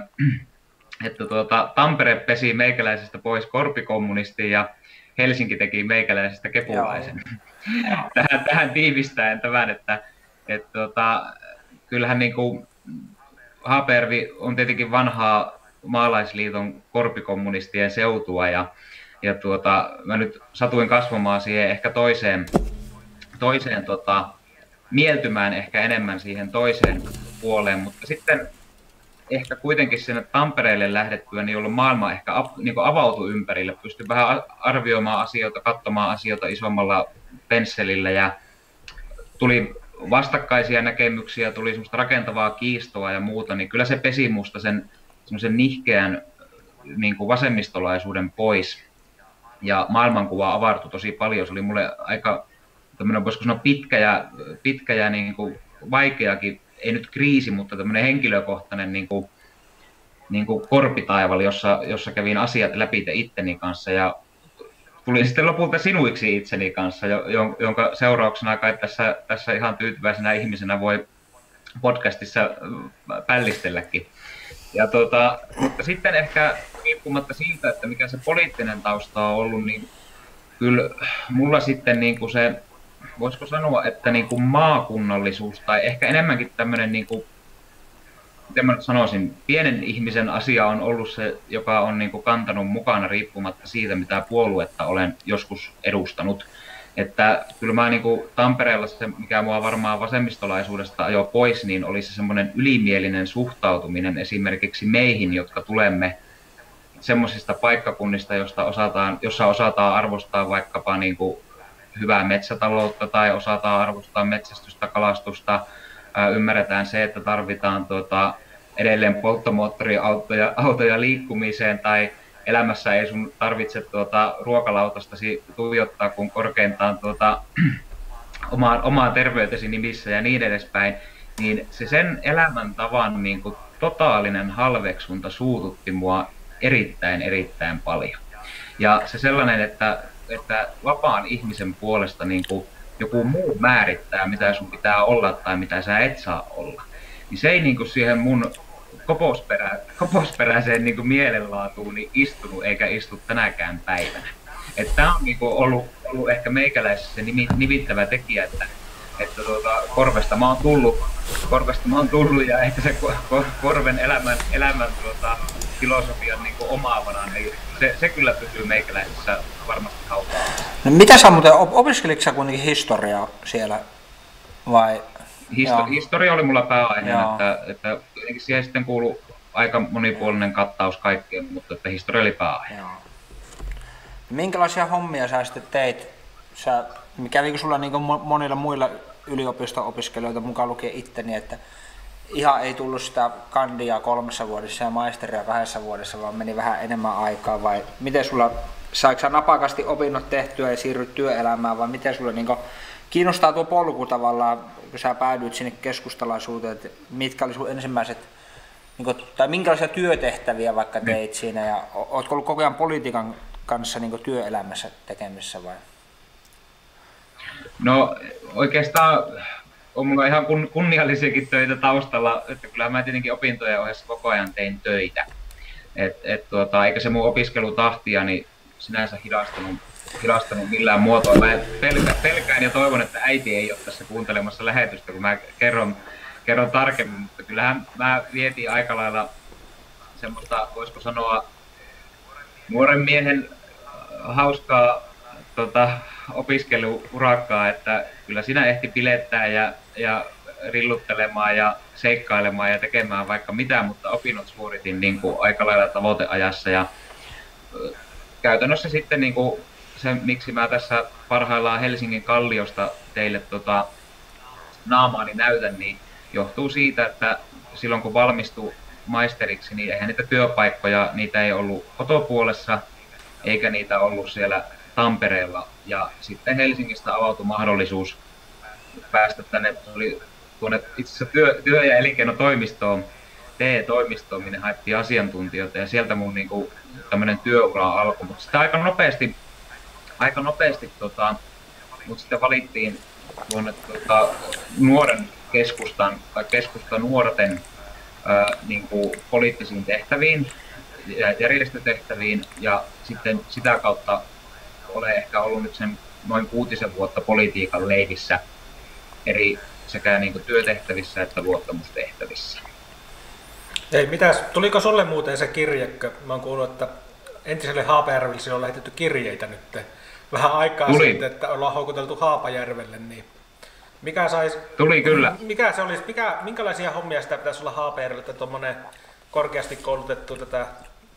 *clears throat* että tuota, Tampere pesi meikäläisestä pois korpikommunistiin ja Helsinki teki meikäläisestä kepulaisen. *laughs* tähän, tähän tiivistäen tämän, että, että tuota, kyllähän niin kuin Haapervi on tietenkin vanhaa maalaisliiton korpikommunistien seutua ja, ja tuota, mä nyt satuin kasvamaan siihen ehkä toiseen, toiseen tota, mieltymään ehkä enemmän siihen toiseen puoleen, mutta sitten ehkä kuitenkin sinne Tampereelle lähdettyä, niin jolloin maailma ehkä niin avautui ympärille, pystyi vähän arvioimaan asioita, katsomaan asioita isommalla pensselillä ja tuli vastakkaisia näkemyksiä, tuli semmoista rakentavaa kiistoa ja muuta, niin kyllä se pesi musta sen semmoisen nihkeän niin kuin vasemmistolaisuuden pois. Ja maailmankuva avartui tosi paljon. Se oli mulle aika tämmöinen, voisiko sanoa pitkä ja, pitkä ja niin kuin vaikeakin, ei nyt kriisi, mutta tämmöinen henkilökohtainen niin kuin, niin kuin korpitaival, jossa, jossa kävin asiat läpi itteni kanssa ja tulin sitten lopulta sinuiksi itseni kanssa, jonka seurauksena kai tässä, tässä ihan tyytyväisenä ihmisenä voi podcastissa pällistelläkin. Ja mutta sitten ehkä riippumatta siitä, että mikä se poliittinen tausta on ollut, niin kyllä mulla sitten niin kuin se, voisiko sanoa, että niin kuin maakunnallisuus tai ehkä enemmänkin tämmöinen, niin kuin, miten mä nyt sanoisin, pienen ihmisen asia on ollut se, joka on niin kuin kantanut mukana riippumatta siitä, mitä puoluetta olen joskus edustanut. Että kyllä mä niin kuin Tampereella se, mikä mua varmaan vasemmistolaisuudesta ajo pois, niin oli se semmoinen ylimielinen suhtautuminen esimerkiksi meihin, jotka tulemme semmoisista paikkakunnista, josta osataan, jossa osataan arvostaa vaikkapa niin kuin hyvää metsätaloutta tai osataan arvostaa metsästystä, kalastusta. Ää, ymmärretään se, että tarvitaan tuota, edelleen polttomoottoriautoja autoja liikkumiseen tai elämässä ei sun tarvitse tuota, ruokalautastasi tuijottaa kuin korkeintaan tuota, *clears throat* omaan, omaan terveytesi nimissä ja niin edespäin, niin se sen elämäntavan niin kuin, totaalinen halveksunta suututti mua erittäin, erittäin paljon. Ja se sellainen, että, että vapaan ihmisen puolesta niin kuin joku muu määrittää, mitä sun pitää olla tai mitä sä et saa olla, niin se ei niin kuin siihen mun koposperä, koposperäiseen niin kuin mielenlaatuun niin istunut eikä istu tänäkään päivänä. Tämä on niin kuin ollut, ollut ehkä meikäläisessä se nimi, nimittävä tekijä, että, että tuota, korvesta mä oon tullut, korvesta mä oon tullut ja ehkä se korven elämän, elämän tuota, filosofian niin kuin omaavana, niin se, se kyllä pysyy meikäläisessä varmasti hautaa. No mitä sä muuten, opiskelitko sä kuitenkin historiaa siellä vai Histo- historia oli mulla pääaineena, että, että siihen sitten kuuluu aika monipuolinen kattaus kaikkeen, mutta että historia oli pääaihe. Minkälaisia hommia sä sitten teit? Sä, kävikö sulla niin monilla muilla yliopisto-opiskelijoita mukaan lukien itteni, että ihan ei tullut sitä kandia kolmessa vuodessa ja maisteria kahdessa vuodessa, vaan meni vähän enemmän aikaa vai miten sulla, saiko napakasti opinnot tehtyä ja siirryt työelämään vai miten sulla niin kiinnostaa tuo polku tavallaan kun sä päädyit sinne keskustalaisuuteen, että mitkä oli sun ensimmäiset, niin kuin, tai minkälaisia työtehtäviä vaikka niin. teit siinä, ja ootko ollut koko ajan politiikan kanssa niin työelämässä tekemisissä vai? No oikeastaan on mulla ihan kun, kunniallisiakin töitä taustalla, että kyllä mä tietenkin opintojen ohessa koko ajan tein töitä. Et, et tuota, eikä se mun opiskelutahtia niin sinänsä hidastunut hidastanut millään muotoa. Mä pelkä, pelkään ja toivon, että äiti ei ole tässä kuuntelemassa lähetystä, kun mä kerron, kerron tarkemmin, mutta kyllähän mä vietin aika lailla semmoista, voisiko sanoa, nuoren miehen äh, hauskaa tota, opiskeluurakkaa, että kyllä sinä ehti pilettää ja, ja rilluttelemaan ja seikkailemaan ja tekemään vaikka mitä, mutta opinnot suoritin niin kuin aika lailla tavoiteajassa ja käytännössä sitten niin kuin se, miksi mä tässä parhaillaan Helsingin kalliosta teille tota, naamaani näytän, niin johtuu siitä, että silloin kun valmistui maisteriksi, niin eihän niitä työpaikkoja, niitä ei ollut kotopuolessa, eikä niitä ollut siellä Tampereella. Ja sitten Helsingistä avautui mahdollisuus päästä tänne, oli tuonne itse asiassa työ, työ- ja elinkeinotoimistoon, TE-toimistoon, minne haettiin asiantuntijoita, ja sieltä mun niinku, tämmöinen työura alkoi. Mutta sitten aika nopeasti aika nopeasti, tota, mutta sitten valittiin tuonne tota, nuoren keskustan tai keskusta nuorten ää, niin kuin poliittisiin tehtäviin ja järjestötehtäviin ja sitten sitä kautta olen ehkä ollut nyt sen noin kuutisen vuotta politiikan leivissä eri sekä niin kuin työtehtävissä että luottamustehtävissä. Ei, mitäs, tuliko sulle muuten se kirjekö? Mä oon kuullut, että entiselle Haapajärvelle on lähetetty kirjeitä nyt vähän aikaa Tuli. sitten, että ollaan houkuteltu Haapajärvelle, niin mikä sais, Tuli kyllä. Mikä se olisi, mikä, minkälaisia hommia sitä pitäisi olla Haapajärvelle, että tuommoinen korkeasti koulutettu tätä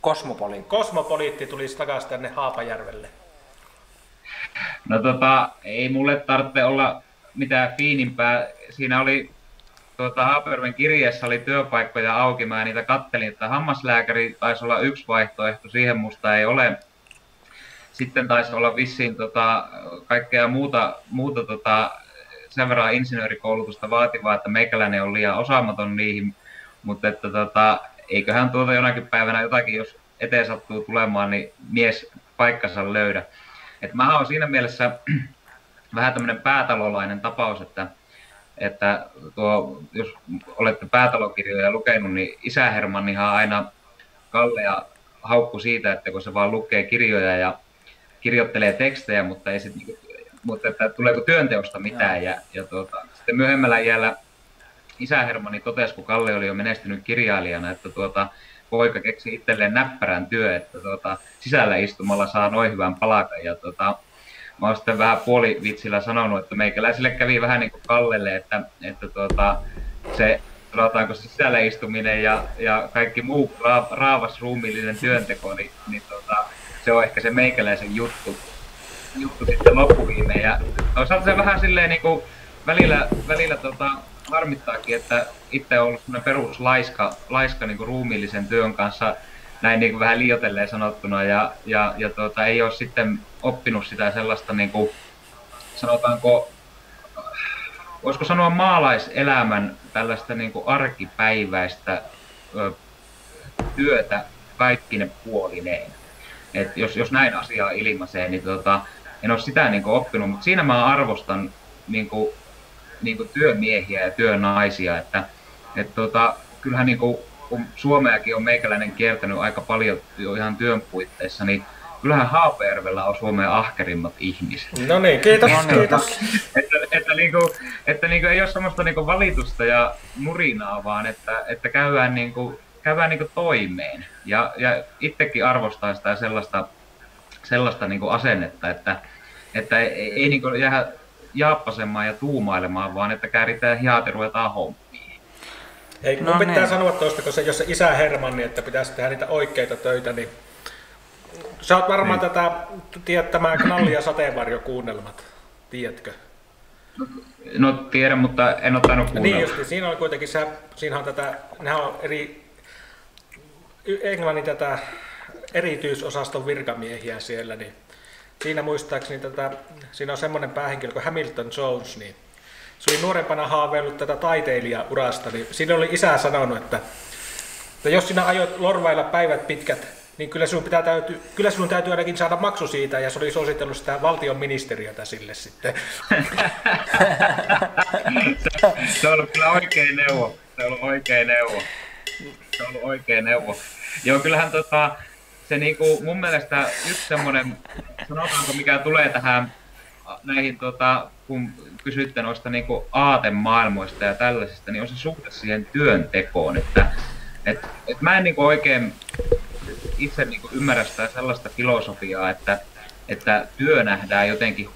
Kosmopoliitti. Kosmopoliitti tulisi takaisin tänne Haapajärvelle? No tota, ei mulle tarvitse olla mitään fiinimpää. Siinä oli tuota, Haapajärven kirjassa oli työpaikkoja auki, mä niitä kattelin, että hammaslääkäri taisi olla yksi vaihtoehto, siihen musta ei ole. Sitten taisi olla vissiin tota, kaikkea muuta, muuta tota, sen verran insinöörikoulutusta vaativaa, että meikäläinen on liian osaamaton niihin, mutta että tota, eiköhän tuota jonakin päivänä jotakin, jos eteen sattuu tulemaan, niin mies paikkansa löydä. Et mä oon siinä mielessä vähän tämmöinen päätalolainen tapaus, että, että tuo, jos olette päätalokirjoja lukenut, niin isä Hermannihan aina Kalle ja haukku siitä, että kun se vaan lukee kirjoja ja kirjoittelee tekstejä, mutta ei sit, niinku, mutta että tuleeko työnteosta mitään. Ja, ja tuota, sitten myöhemmällä iällä isä Hermanni totesi, kun Kalle oli jo menestynyt kirjailijana, että tuota, poika keksi itselleen näppärän työ, että tuota, sisällä istumalla saa noin hyvän palakan. Ja tuota, mä oon sitten vähän puolivitsillä sanonut, että meikäläisille kävi vähän niin kuin Kallelle, että, että tuota, se sanotaanko sisällä istuminen ja, ja kaikki muu ra, raavas ruumiillinen työnteko, niin, niin tuota, se on ehkä se meikäläisen juttu, juttu sitten loppuviimeen. Ja toisaalta se vähän silleen niin kuin välillä, välillä tota, harmittaakin, että itse on ollut sellainen peruslaiska laiska niin kuin ruumiillisen työn kanssa näin niin kuin vähän liiotelleen sanottuna ja, ja, ja tuota, ei ole sitten oppinut sitä sellaista niin kuin, sanotaanko, voisiko sanoa maalaiselämän tällaista niin kuin arkipäiväistä ö, työtä kaikkine puolineen. Et jos, jos näin asiaa ilmaisee, niin tota, en ole sitä niin kuin oppinut, mutta siinä mä arvostan niin kuin, niin kuin työmiehiä ja työnaisia, että et tota, kyllähän niin kuin, kun Suomeakin on meikäläinen kiertänyt aika paljon jo ihan työn puitteissa, niin kyllähän Haapajärvellä on Suomen ahkerimmat ihmiset. No niin, kiitos, no niin. kiitos. että, että, niinku, että niinku ei ole semmoista niinku valitusta ja murinaa, vaan että, että käydään, niinku, käydään niinku toimeen. Ja, ja itsekin arvostaa sitä sellaista, sellaista niinku asennetta, että, että ei, ei niinku jää jaappasemaan ja tuumailemaan, vaan että kääritään hihat ja ruvetaan hommiin. Ei, no pitää niin. sanoa tuosta, kun se, jos se isä Hermanni, että pitäisi tehdä niitä oikeita töitä, niin Sä oot varmaan niin. tätä, tiedät knalli- ja sateenvarjokuunnelmat, tiedätkö? No tiedän, mutta en ottanut kuunnella. Niin just, siinä on kuitenkin, se, siinä on tätä, nämä on eri, Englannin tätä erityisosaston virkamiehiä siellä, niin siinä muistaakseni tätä, siinä on semmoinen päähenkilö kuin Hamilton Jones, niin se oli nuorempana haaveillut tätä taiteilijaurasta, niin siinä oli isä sanonut, että, että jos sinä aiot lorvailla päivät pitkät niin kyllä sinun, pitää täytyy, kyllä sinun täytyy ainakin saada maksu siitä, ja se oli suositellut sitä valtion ministeriötä sille sitten. *laughs* se on kyllä oikein neuvo. Se on oikein neuvo. Se on oikein neuvo. Joo, kyllähän tota, se niinku, mun mielestä yksi semmoinen, sanotaanko mikä tulee tähän näihin, tota, kun kysytte noista niinku aatemaailmoista ja tällaisista, niin on se suhde siihen työntekoon, että et, et mä en niinku oikein itse niin ymmärrä sitä sellaista filosofiaa, että, että työ nähdään jotenkin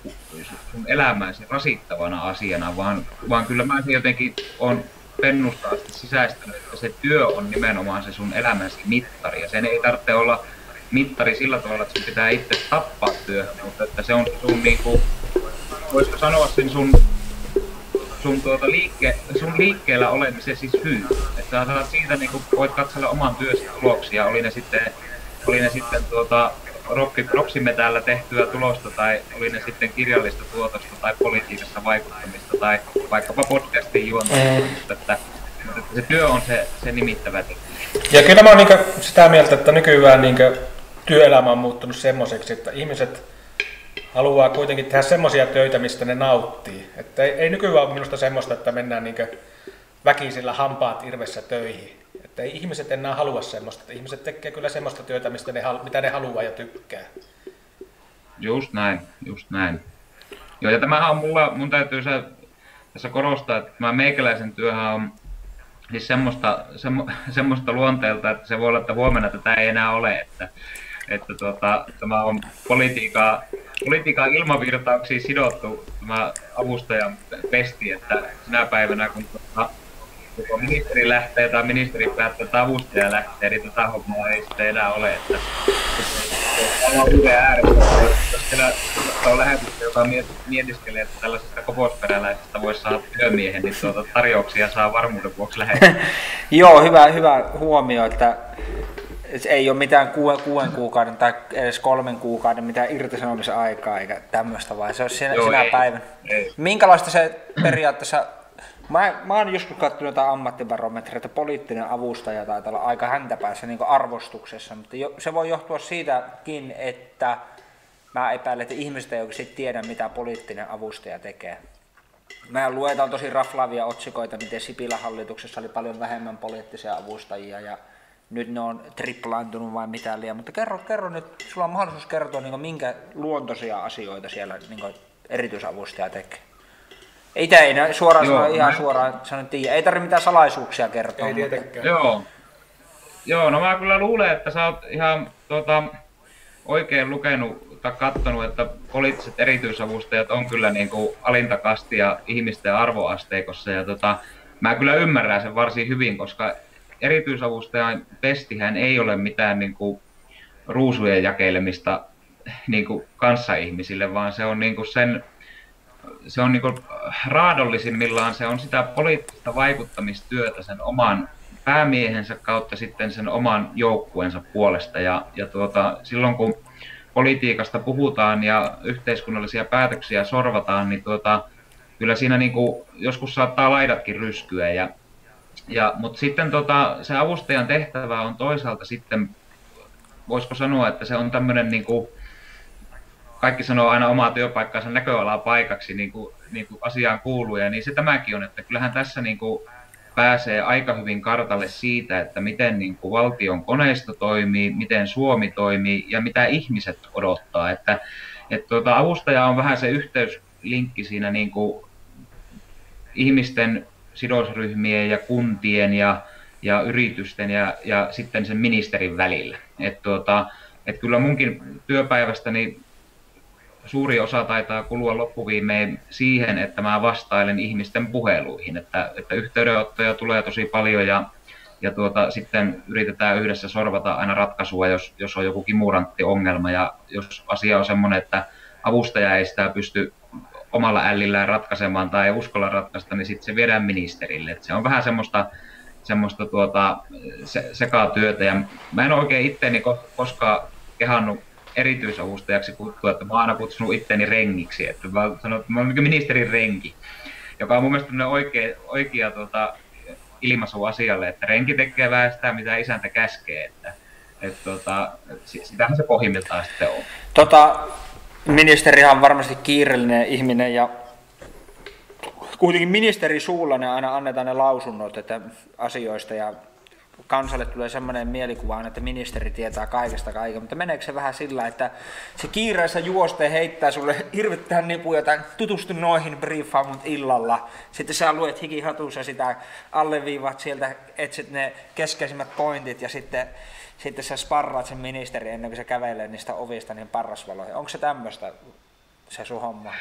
sun elämäsi rasittavana asiana, vaan, vaan kyllä mä jotenkin on pennusta asti sisäistänyt, että se työ on nimenomaan se sun elämäsi mittari. Ja sen ei tarvitse olla mittari sillä tavalla, että sun pitää itse tappaa työhön, mutta että se on sun, niin kuin, voisiko sanoa sen sun sun, tuota liikke, sun liikkeellä olemisesi syy. Että saat siitä niin kuin, voit katsella oman työsi tuloksia, oli ne sitten, oli ne sitten tuota, roksimme täällä tehtyä tulosta tai oli ne sitten kirjallista tuotosta tai politiikassa vaikuttamista tai vaikkapa podcastin juontamista. Että, että se työ on se, se nimittävä tekijä. Ja kyllä mä oon niin sitä mieltä, että nykyään niin työelämä on muuttunut semmoiseksi, että ihmiset haluaa kuitenkin tehdä semmoisia töitä, mistä ne nauttii. Että ei, ei nykyään ole minusta semmoista, että mennään niin väkisillä hampaat irvessä töihin. Että ei ihmiset enää halua semmoista. Että ihmiset tekee kyllä semmoista työtä, mistä ne, mitä ne haluaa ja tykkää. Just näin, just näin. Joo, ja tämähän on mulla, mun täytyy se, tässä korostaa, että tämä meikäläisen työhän on, siis semmoista, semmo, *laughs* semmoista luonteelta, että se voi olla, että huomenna tätä ei enää ole, että, että tuota, tämä on politiikan, politiikan ilmavirtauksiin sidottu tämä avustajan pesti, että sinä päivänä kun tuota, joko ministeri lähtee tai ministeri päättää, että avustaja lähtee, niin tätä hommaa ei sitten enää ole. Että, että on uuden ääressä, jos siellä on lähetystä, joka mietiskelee, että tällaisesta koposperäläisestä voisi saada työmiehen, niin tuota tarjouksia saa varmuuden vuoksi lähettää. *laughs* Joo, hyvä, hyvä huomio, että ei ole mitään kuuden, kuuden kuukauden tai edes kolmen kuukauden mitään irtisanomisaikaa eikä tämmöistä, vaan se on sinä, Joo, sinä ei, päivänä. Ei. Minkälaista se periaatteessa Mä, mä oon joskus katsonut jotain ammattibarometria, että poliittinen avustaja taitaa olla aika häntäpäässä niin arvostuksessa, mutta jo, se voi johtua siitäkin, että mä epäilen, että ihmiset ei oikeasti tiedä, mitä poliittinen avustaja tekee. Mä luetaan tosi raflaavia otsikoita, miten Sipilän hallituksessa oli paljon vähemmän poliittisia avustajia ja nyt ne on triplaantunut vai mitä liian, mutta kerro, kerro nyt, sulla on mahdollisuus kertoa niin minkä luontoisia asioita siellä niin erityisavustaja tekee. Ei tämä ei suoraan Joo, sanoa, ihan mä... suoraan sanon tiedä. Ei tarvitse mitään salaisuuksia kertoa. Ei tietenkään. Joo. Joo, no mä kyllä luulen, että sä oot ihan tota, oikein lukenut tai katsonut, että poliittiset erityisavustajat on kyllä niin kuin alintakastia ihmisten arvoasteikossa. Ja tota, mä kyllä ymmärrän sen varsin hyvin, koska erityisavustajan pestihän ei ole mitään niin kuin ruusujen jakeilemista niin kuin kanssaihmisille, vaan se on niin kuin sen se on niin raadollisimmillaan se on sitä poliittista vaikuttamistyötä sen oman päämiehensä kautta sitten sen oman joukkueensa puolesta. Ja, ja tuota, silloin kun politiikasta puhutaan ja yhteiskunnallisia päätöksiä sorvataan, niin tuota, kyllä siinä niin kuin joskus saattaa laidatkin ryskyä. Ja, ja, mutta sitten tota, se avustajan tehtävä on toisaalta sitten, voisiko sanoa, että se on tämmöinen niin kuin, kaikki sanoo aina omaa työpaikkaansa näköalaa paikaksi, niin kuin, niin kuin asiaan kuuluu, ja niin se tämäkin on, että kyllähän tässä niin kuin pääsee aika hyvin kartalle siitä, että miten niin kuin valtion koneisto toimii, miten Suomi toimii ja mitä ihmiset odottaa. Että, että tuota, avustaja on vähän se yhteyslinkki siinä niin kuin ihmisten sidosryhmien ja kuntien ja, ja yritysten ja, ja sitten sen ministerin välillä. Että tuota, että kyllä munkin työpäivästäni suuri osa taitaa kulua loppuviimein siihen, että mä vastailen ihmisten puheluihin, että, että yhteydenottoja tulee tosi paljon ja, ja tuota, sitten yritetään yhdessä sorvata aina ratkaisua, jos, jos on joku kimurantti ongelma ja jos asia on semmoinen, että avustaja ei sitä pysty omalla ällillään ratkaisemaan tai ei uskalla ratkaista, niin sitten se viedään ministerille. Et se on vähän semmoista, semmoista tuota, se, sekatyötä ja mä en oikein itteeni koskaan kehannut erityisavustajaksi kuttua, että mä oon aina kutsunut itteni rengiksi, että mä sanon, että mä oon ministerin renki, joka on mun mielestä oikea, oikea tuota, ilmaisu asialle, että renki tekee vähän sitä, mitä isäntä käskee, että että tuota, sitähän se pohjimmiltaan sitten on. Tota, ministerihan on varmasti kiireellinen ihminen ja kuitenkin ministeri suulla ne aina annetaan ne lausunnot että asioista ja kansalle tulee semmoinen mielikuva, että ministeri tietää kaikesta kaiken, mutta meneekö se vähän sillä, että se kiireessä juoste heittää sulle hirvittävän nipuja tai tutustu noihin briefaa illalla. Sitten sä luet hikihatussa sitä alleviivat sieltä, etsit ne keskeisimmät pointit ja sitten, sitten sä sparraat sen ministeri ennen kuin se kävelee niistä ovista niin parrasvaloihin. Onko se tämmöistä se sun homma?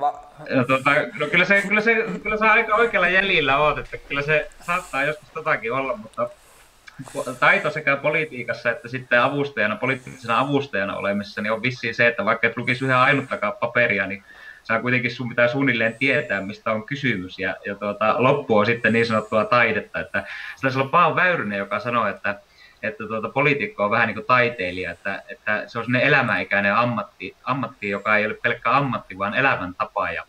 Va- no, tota, no kyllä, se, kyllä, se, kyllä se aika oikealla jäljellä oot, että kyllä se saattaa joskus totakin olla, mutta taito sekä politiikassa että sitten avustajana, poliittisena avustajana olemissa, niin on vissiin se, että vaikka et lukisi yhden ainuttakaan paperia, niin saa kuitenkin sun pitää suunnilleen tietää, mistä on kysymys. Ja, ja tuota, loppu on sitten niin sanottua taidetta. Että sitä on Paavo Väyrynen, joka sanoo, että, että tuota, poliitikko on vähän niin kuin taiteilija, että, että se on sellainen elämäikäinen ammatti, ammatti, joka ei ole pelkkä ammatti, vaan elämäntapa. Ja,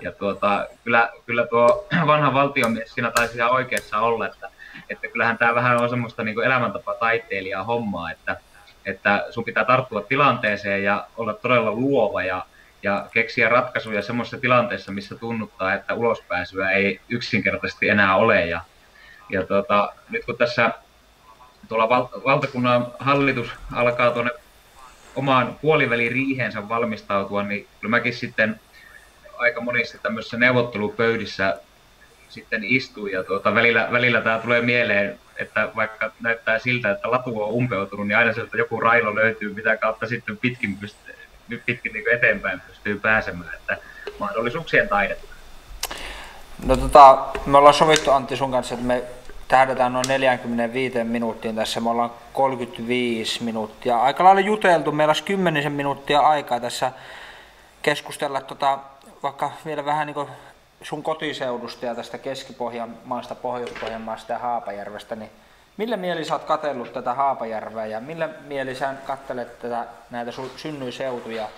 ja tuota, kyllä, kyllä tuo vanha valtiomies siinä taisi ihan oikeassa olla, että että kyllähän tämä vähän on semmoista niin elämäntapa taiteilijaa hommaa, että, että sun pitää tarttua tilanteeseen ja olla todella luova ja, ja keksiä ratkaisuja semmoisessa tilanteessa, missä tunnuttaa, että ulospääsyä ei yksinkertaisesti enää ole. Ja, ja tota, nyt kun tässä tuolla val, valtakunnan hallitus alkaa tuonne omaan puoliväliriiheensä valmistautua, niin kyllä mäkin sitten aika monissa tämmöisissä neuvottelupöydissä sitten istui ja tuota, välillä, välillä tämä tulee mieleen, että vaikka näyttää siltä, että latu on umpeutunut, niin aina sieltä joku railo löytyy, mitä kautta sitten pitkin, pyst- pitkin niin eteenpäin pystyy pääsemään, että mahdollisuuksien taidetta. No tota, me ollaan sovittu Antti sun kanssa, että me tähdätään noin 45 minuuttiin tässä, me ollaan 35 minuuttia. Aika lailla juteltu, meillä olisi 10 minuuttia aikaa tässä keskustella tota, vaikka vielä vähän niin sun kotiseudusta ja tästä Keski-Pohjan maasta, Pohjois-Pohjan maasta ja Haapajärvestä, niin millä mieli sä oot katsellut tätä Haapajärveä ja millä mieli sä katselet tätä, näitä synnyinseutuja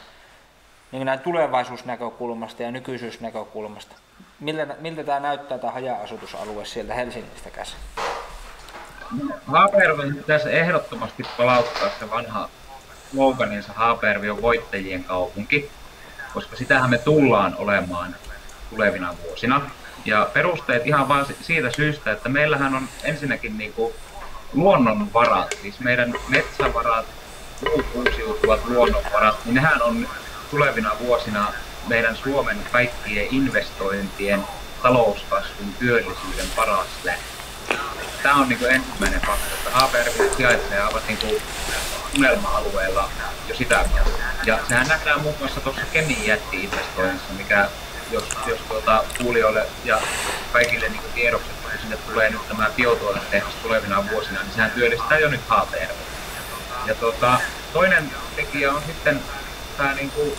niin näin tulevaisuusnäkökulmasta ja nykyisyysnäkökulmasta? Miltä, miltä tämä näyttää tämä haja-asutusalue sieltä Helsingistä käsin? Haapajärven pitäisi ehdottomasti palauttaa se vanha sloganinsa Haapajärvi on voittajien kaupunki, koska sitähän me tullaan olemaan tulevina vuosina. Ja perusteet ihan vain siitä syystä, että meillähän on ensinnäkin niin kuin luonnonvarat, siis meidän metsävarat, uusiutuvat luonnonvarat, niin nehän on tulevina vuosina meidän Suomen kaikkien investointien, talouskasvun, työllisyyden paras lähtö. Tämä on niin kuin ensimmäinen fakta, että Haapervi sijaitsee aivan niin kuin unelma-alueella jo sitä Ja sehän nähdään muun muassa tuossa Kemin jätti-investoinnissa, mikä jos, jos tuota, kuulijoille ja kaikille niin tiedoksi, että sinne tulee nyt tämä biotuotetehdas tulevina vuosina, niin sehän työllistää jo nyt HPR. Ja tuota, toinen tekijä on sitten tämä niin kuin,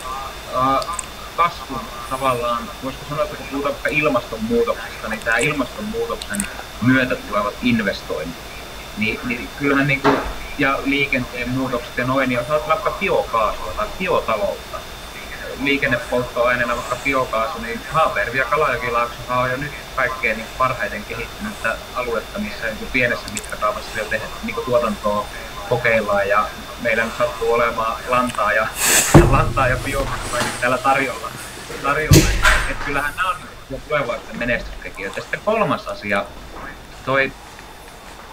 kasvun tavallaan, voisiko sanoa, että kun puhutaan ilmastonmuutoksesta, niin tämä ilmastonmuutoksen myötä tulevat investoinnit, niin, niin kyllähän niin kuin, ja liikenteen muutokset ja noin, niin jos olet vaikka biokaasua tai biotaloutta, liikennepolttoaineena vaikka biokaasu, niin Haapervi ja Kalajokilaakso on jo nyt kaikkein niin parhaiten kehittynyttä aluetta, missä niin pienessä mittakaavassa vielä tehdään niin tuotantoa kokeillaan ja meillä nyt sattuu olemaan lantaa ja, *laughs* lantaa ja biokaasua täällä tarjolla. tarjolla. Et kyllähän nämä on niin tulevaisuuden menestystekijöitä. Sitten kolmas asia, toi,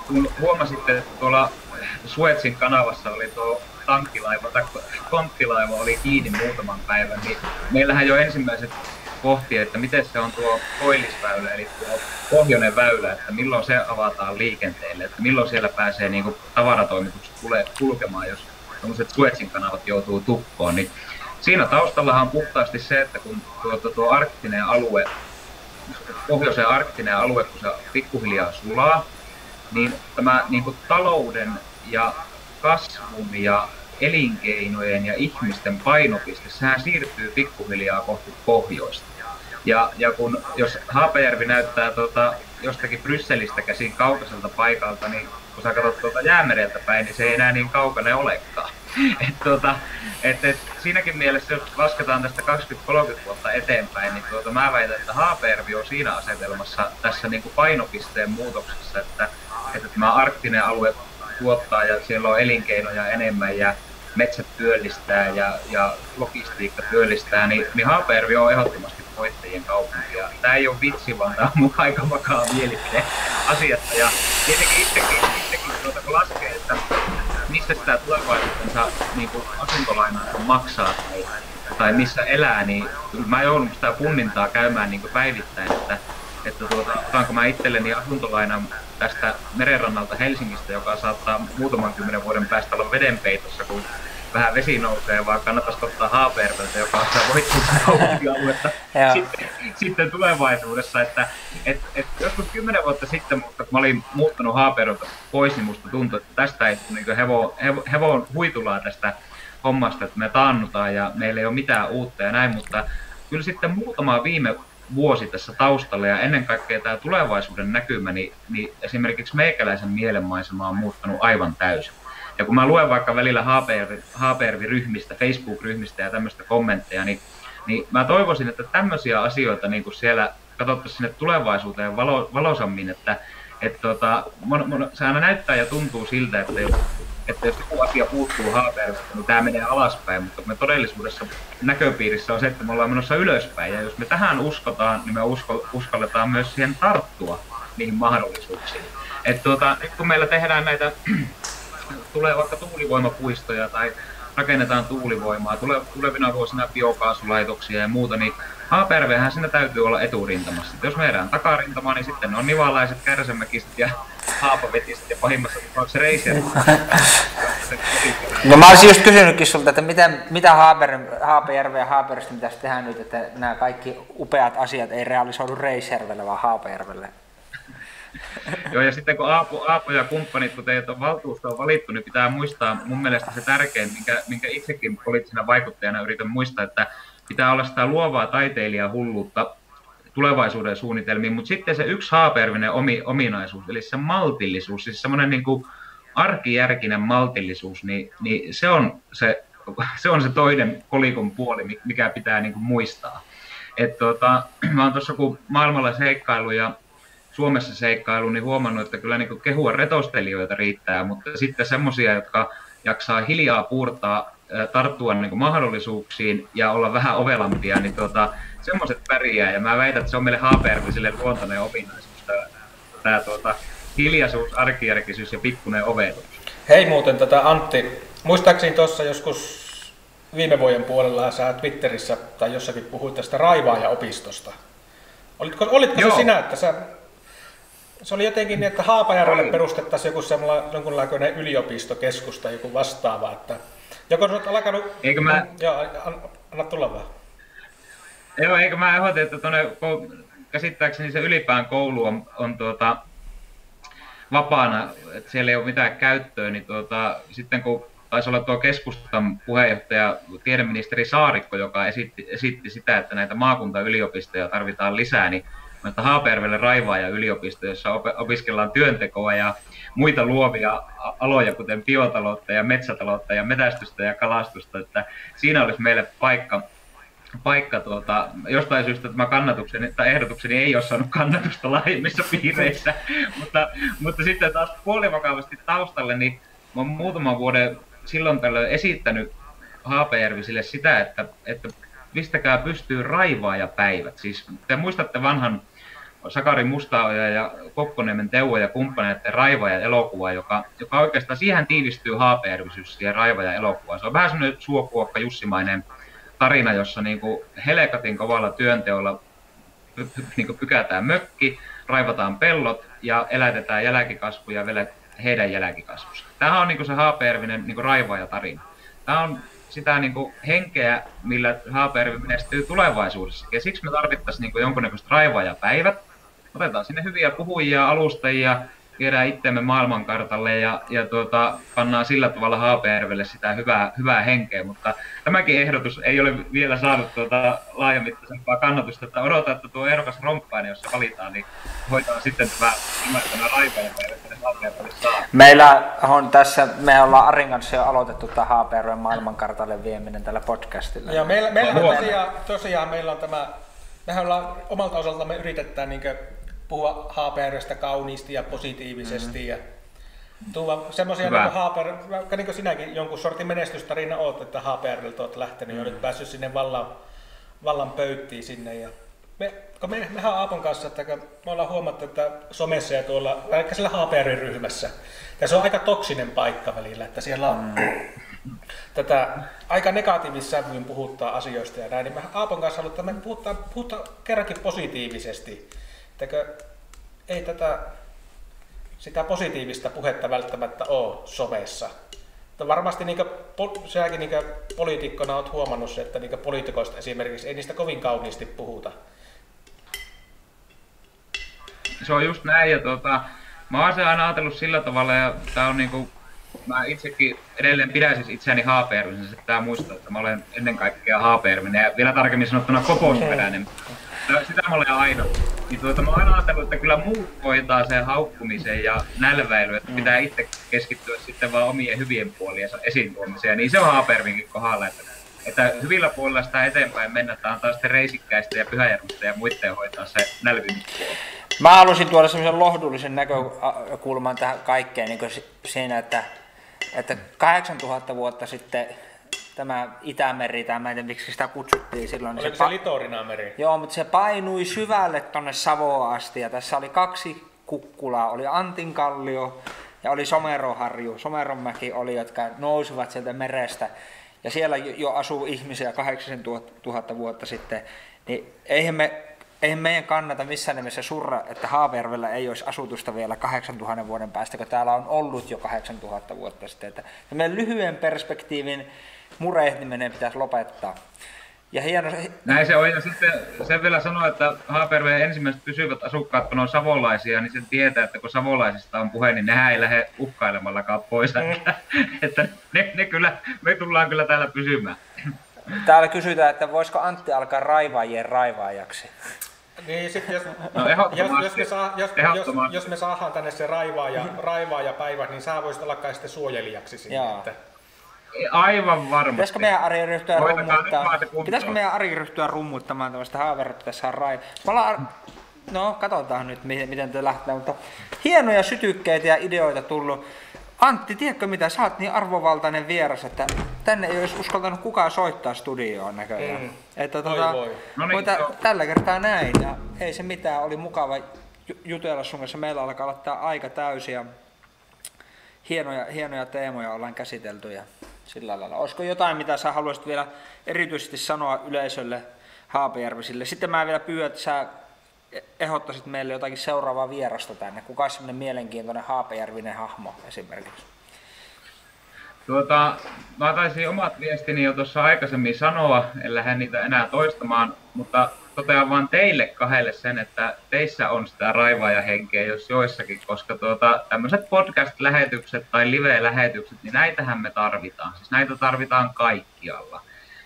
kun huomasitte, että tuolla Suetsin kanavassa oli tuo tankkilaiva tai konttilaiva oli kiinni muutaman päivän, niin meillähän jo ensimmäiset pohti, että miten se on tuo koillisväylä, eli tuo pohjoinen väylä, että milloin se avataan liikenteelle, että milloin siellä pääsee niin kuin tavaratoimitukset tulee kulkemaan, jos tämmöiset Suetsin kanavat joutuu tukkoon, niin siinä taustallahan on puhtaasti se, että kun tuo, tuo arktinen alue, pohjoisen arktinen alue, kun se pikkuhiljaa sulaa, niin tämä niin kuin talouden ja kasvun ja elinkeinojen ja ihmisten painopiste, sehän siirtyy pikkuhiljaa kohti pohjoista. Ja, ja kun, jos Haapajärvi näyttää tuota, jostakin Brysselistä käsin kaukaiselta paikalta, niin kun sä katsot tuota jäämereltä päin, niin se ei enää niin kaukana olekaan. *laughs* Et, tuota, et, et, siinäkin mielessä, jos lasketaan tästä 20-30 vuotta eteenpäin, niin tuota, mä väitän, että Haapajärvi on siinä asetelmassa tässä niin kuin painopisteen muutoksessa, että, että tämä arktinen alue tuottaa ja siellä on elinkeinoja enemmän ja metsät työllistää ja, ja logistiikka työllistää, niin, niin Haapervi on ehdottomasti voittajien kaupunki. Ja tämä ei ole vitsi, vaan tämä on mun *laughs* aika vakaa mielipide asiasta. Ja tietenkin itsekin, itsekin tuota, kun laskee, että mistä sitä tulevaisuutensa niin asuntolainaa maksaa tai, tai missä elää, niin mä joudun sitä punnintaa käymään niin päivittäin, että, että tuota, otanko mä itselleni asuntolainan tästä merenrannalta Helsingistä, joka saattaa muutaman kymmenen vuoden päästä olla vedenpeitossa, kun vähän vesi nousee, vaan kannattaisi ottaa Haaperveltä, joka on sitä voittoaluetta *laughs* sitten, sitten tulevaisuudessa. Että, et, et joskus kymmenen vuotta sitten, mutta kun mä olin muuttanut Haapervelta pois, niin musta tuntui, että tästä ei niin hevo, hevo, hevon huitulaa tästä hommasta, että me taannutaan ja meillä ei ole mitään uutta ja näin, mutta kyllä sitten muutama viime vuosi tässä taustalla ja ennen kaikkea tämä tulevaisuuden näkymä, niin, niin esimerkiksi meikäläisen mielenmaisema on muuttanut aivan täysin. Ja kun mä luen vaikka välillä HPRV-ryhmistä, Facebook-ryhmistä ja tämmöistä kommentteja, niin, niin mä toivoisin, että tämmöisiä asioita niin kuin siellä katsottaisiin sinne tulevaisuuteen valo, valosammin, että että tota, mon, mon, se aina näyttää ja tuntuu siltä, että jos, että jos joku asia puuttuu HPRstä, niin tämä menee alaspäin, mutta me todellisuudessa näköpiirissä on se, että me ollaan menossa ylöspäin, ja jos me tähän uskotaan, niin me usko, uskalletaan myös siihen tarttua niihin mahdollisuuksiin. Et tuota, nyt kun meillä tehdään näitä *clears throat* tulee vaikka tuulivoimapuistoja tai, rakennetaan tuulivoimaa, tule, tulevina vuosina biokaasulaitoksia ja muuta, niin Haapervehän siinä täytyy olla eturintamassa. Jos meidän takarintamaa, niin sitten on nivalaiset, kärsämäkiset ja haapavetiset ja pahimmassa tapauksessa reiserit. No mä olisin just kysynytkin sulta, että mitä, mitä Haaper, Haapajärven ja Haaperista pitäisi tehdä nyt, että nämä kaikki upeat asiat ei realisoidu Reisjärvelle, vaan Haapajärvelle. Joo, ja sitten kun Aapo, Aapo ja kumppanit, kun teidät on valtuustoon valittu, niin pitää muistaa mun mielestä se tärkein, minkä, minkä itsekin poliittisena vaikuttajana yritän muistaa, että pitää olla sitä luovaa taiteilijahulluutta tulevaisuuden suunnitelmiin, mutta sitten se yksi haapervinen omi, ominaisuus, eli se maltillisuus, siis semmoinen niin kuin arkijärkinen maltillisuus, niin, niin se, on se, *laughs* se on se toinen kolikon puoli, mikä pitää niin kuin muistaa. Et tota, *clears throat* mä oon tuossa kun maailmalla seikkailu ja Suomessa seikkailu, niin huomannut, että kyllä niin kehua retostelijoita riittää, mutta sitten semmoisia, jotka jaksaa hiljaa puurtaa, tarttua niin mahdollisuuksiin ja olla vähän ovelampia, niin tota, semmoiset pärjää. Ja mä väitän, että se on meille Haapervisille luontainen ominaisuus, tämä tuota, hiljaisuus, arkijärkisyys ja pikkuinen ovelus. Hei muuten tätä Antti, muistaakseni tuossa joskus viime vuoden puolella sä Twitterissä tai jossakin puhuit tästä raivaaja-opistosta. Olitko, olitko se sinä, että sä se oli jotenkin niin, että Haapajärvelle perustettaisiin joku semmoinen jonkunlainen yliopistokeskus tai joku vastaava, että joko olet alkanut... Eikö mä... Joo, anna tulla vaan. Joo, eikö mä ehdotin, että tuonne, käsittääkseni se ylipään koulu on, on tuota, vapaana, että siellä ei ole mitään käyttöä, niin tuota, sitten kun taisi olla tuo keskustan puheenjohtaja, tiedeministeri Saarikko, joka esitti, esitti sitä, että näitä maakuntayliopistoja tarvitaan lisää, niin että Haapervelle raivaaja yliopisto, jossa opiskellaan työntekoa ja muita luovia aloja, kuten biotaloutta ja metsätaloutta ja metästystä ja kalastusta, että siinä olisi meille paikka, paikka tuota, jostain syystä tämä kannatukseni, tai ehdotukseni ei ole saanut kannatusta laajemmissa piireissä, *laughs* mutta, mutta sitten taas puolivakavasti taustalle, niin olen muutaman vuoden silloin tällöin esittänyt Haapajärvisille sitä, että, että pistäkää pystyy päivät. Siis te muistatte vanhan Sakari Mustaoja ja Kokkoniemen Teuvo ja kumppaneiden Raivaja elokuva, joka, joka oikeastaan siihen tiivistyy haapajärvisyys siihen Raivaja elokuva. Se on vähän semmoinen suokuokka jussimainen tarina, jossa niin kuin Helekatin kovalla työnteolla niin kuin pykätään mökki, raivataan pellot ja elätetään jälkikasvuja vielä heidän jälkikasvussa. Tämä on niin kuin se haapajärvinen niin raivaaja tarina. Tämä on sitä niin kuin henkeä, millä Haapajärvi menestyy tulevaisuudessa. Ja siksi me tarvittaisiin niin jonkunnäköistä päivät, otetaan sinne hyviä puhujia, alustajia, viedään itsemme maailmankartalle ja, ja tuota, pannaan sillä tavalla Haapajärvelle sitä hyvää, hyvää henkeä, mutta tämäkin ehdotus ei ole vielä saanut tuota laajamittaisempaa kannatusta, että odotan, että tuo ehdokas romppainen, jos se valitaan, niin hoitaa sitten tämä, tämä Haapajärvelle, Meillä on tässä, me ollaan Arin kanssa jo aloitettu tämä Haapajärven maailmankartalle vieminen tällä podcastilla. Joo, meillä, meillä tosiaan, tosiaan meillä on tämä, mehän ollaan omalta osaltamme yritetään niin puhua Haaperista kauniisti ja positiivisesti mm-hmm. ja tuoda semmoisia niin Haaper, vaikka niin sinäkin jonkun sortin menestystarina oot, että Haaperilta oot lähtenyt mm-hmm. ja nyt päässyt sinne vallan, vallan pöyttiin sinne ja me, kun me, mehän Aapon kanssa, että me ollaan huomattu, että somessa ja tuolla, vaikka siellä HPRin ryhmässä, ja se on aika toksinen paikka välillä, että siellä on mm. tätä aika negatiivissa sävyyn puhuttaa asioista ja näin, niin me Aapon kanssa halutaan, että me puhutaan, puhutaan kerrankin positiivisesti, Eikö, ei tätä sitä positiivista puhetta välttämättä ole somessa. Mutta varmasti niin kuin, sinäkin niin poliitikkona olet huomannut että niin poliitikoista esimerkiksi ei niistä kovin kauniisti puhuta. Se on just näin ja tuota, mä oon se aina ajatellut sillä tavalla ja tää on niinku, mä itsekin edelleen pidän siis itseäni että tää muistaa, että mä olen ennen kaikkea Haapajärvinen ja vielä tarkemmin sanottuna kokousperäinen. Sitä mä olen aina. Niin tuota, mä oon aina ajatellut, että kyllä muut hoitaa sen haukkumisen ja nälväily, että mm. pitää itse keskittyä sitten vaan omien hyvien puoliensa esiin tuomiseen. Niin se on Haapervinkin kohdalla, että, että hyvillä puolilla sitä eteenpäin mennä, että antaa sitten reisikkäistä ja pyhäjärvistä ja muiden hoitaa se nälvimispuoli. Mä halusin tuoda semmoisen lohdullisen näkökulman tähän kaikkeen niin siinä, että, että 8000 vuotta sitten tämä Itämeri, tai mä en tiedä miksi sitä kutsuttiin silloin. Oliko se, se Litorinameri? Joo, mutta se painui syvälle tonne Savoa asti, ja tässä oli kaksi kukkulaa, oli Antinkallio ja oli Someroharju, Someronmäki oli, jotka nousivat sieltä merestä. ja siellä jo asuu ihmisiä 8000 vuotta sitten, niin eihän, me, eihän meidän kannata missään nimessä surra, että Haapajärvellä ei olisi asutusta vielä 8000 vuoden päästä, kun täällä on ollut jo 8000 vuotta sitten. Että meidän lyhyen perspektiivin murehtiminen pitäisi lopettaa. Ja hieno... Näin se on, ja sitten sen vielä sanoa, että Haaperveen ensimmäiset pysyvät asukkaat, kun on savolaisia, niin sen tietää, että kun savolaisista on puhe, niin nehän ei lähde uhkailemallakaan pois. Mm. Että, että ne, ne kyllä, me tullaan kyllä täällä pysymään. Täällä kysytään, että voisiko Antti alkaa raivaajien raivaajaksi? Niin, sit jos, no, jos, jos, me saa, jos, jos, jos, me saadaan tänne se raivaaja, raivaaja päivä, niin sä voisit alkaa sitten suojelijaksi sinne. Että... Aivan varmasti. Pitäisikö meidän Ari ryhtyä rummuttaa? Pitäisikö meidän Ari ryhtyä rummuttamaan tämmöistä haaverta tässä rai? Pala... No, katsotaan nyt, miten te lähtee, mutta hienoja sytykkeitä ja ideoita tullut. Antti, tiedätkö mitä, sä oot niin arvovaltainen vieras, että tänne ei olisi uskaltanut kukaan soittaa studioon näköjään. Mm. Että tuota, voi, voi. No niin, no. tällä kertaa näin ja ei se mitään, oli mukava jutella sun kanssa. Meillä alkaa olla aika täysiä. Hienoja, hienoja teemoja ollaan käsitelty ja sillä lailla. Olisiko jotain, mitä sä haluaisit vielä erityisesti sanoa yleisölle Haapajärvisille? Sitten mä vielä pyydän, että sä ehdottaisit meille jotakin seuraavaa vierasta tänne. Kuka on semmoinen mielenkiintoinen Haapajärvinen hahmo esimerkiksi? Tuota, mä taisin omat viestini jo tuossa aikaisemmin sanoa, en lähde niitä enää toistamaan, mutta totean vaan teille kahdelle sen, että teissä on sitä raivaajahenkeä jos joissakin, koska tuota, tämmöiset podcast-lähetykset tai live-lähetykset, niin näitähän me tarvitaan. Siis näitä tarvitaan kaikkialla.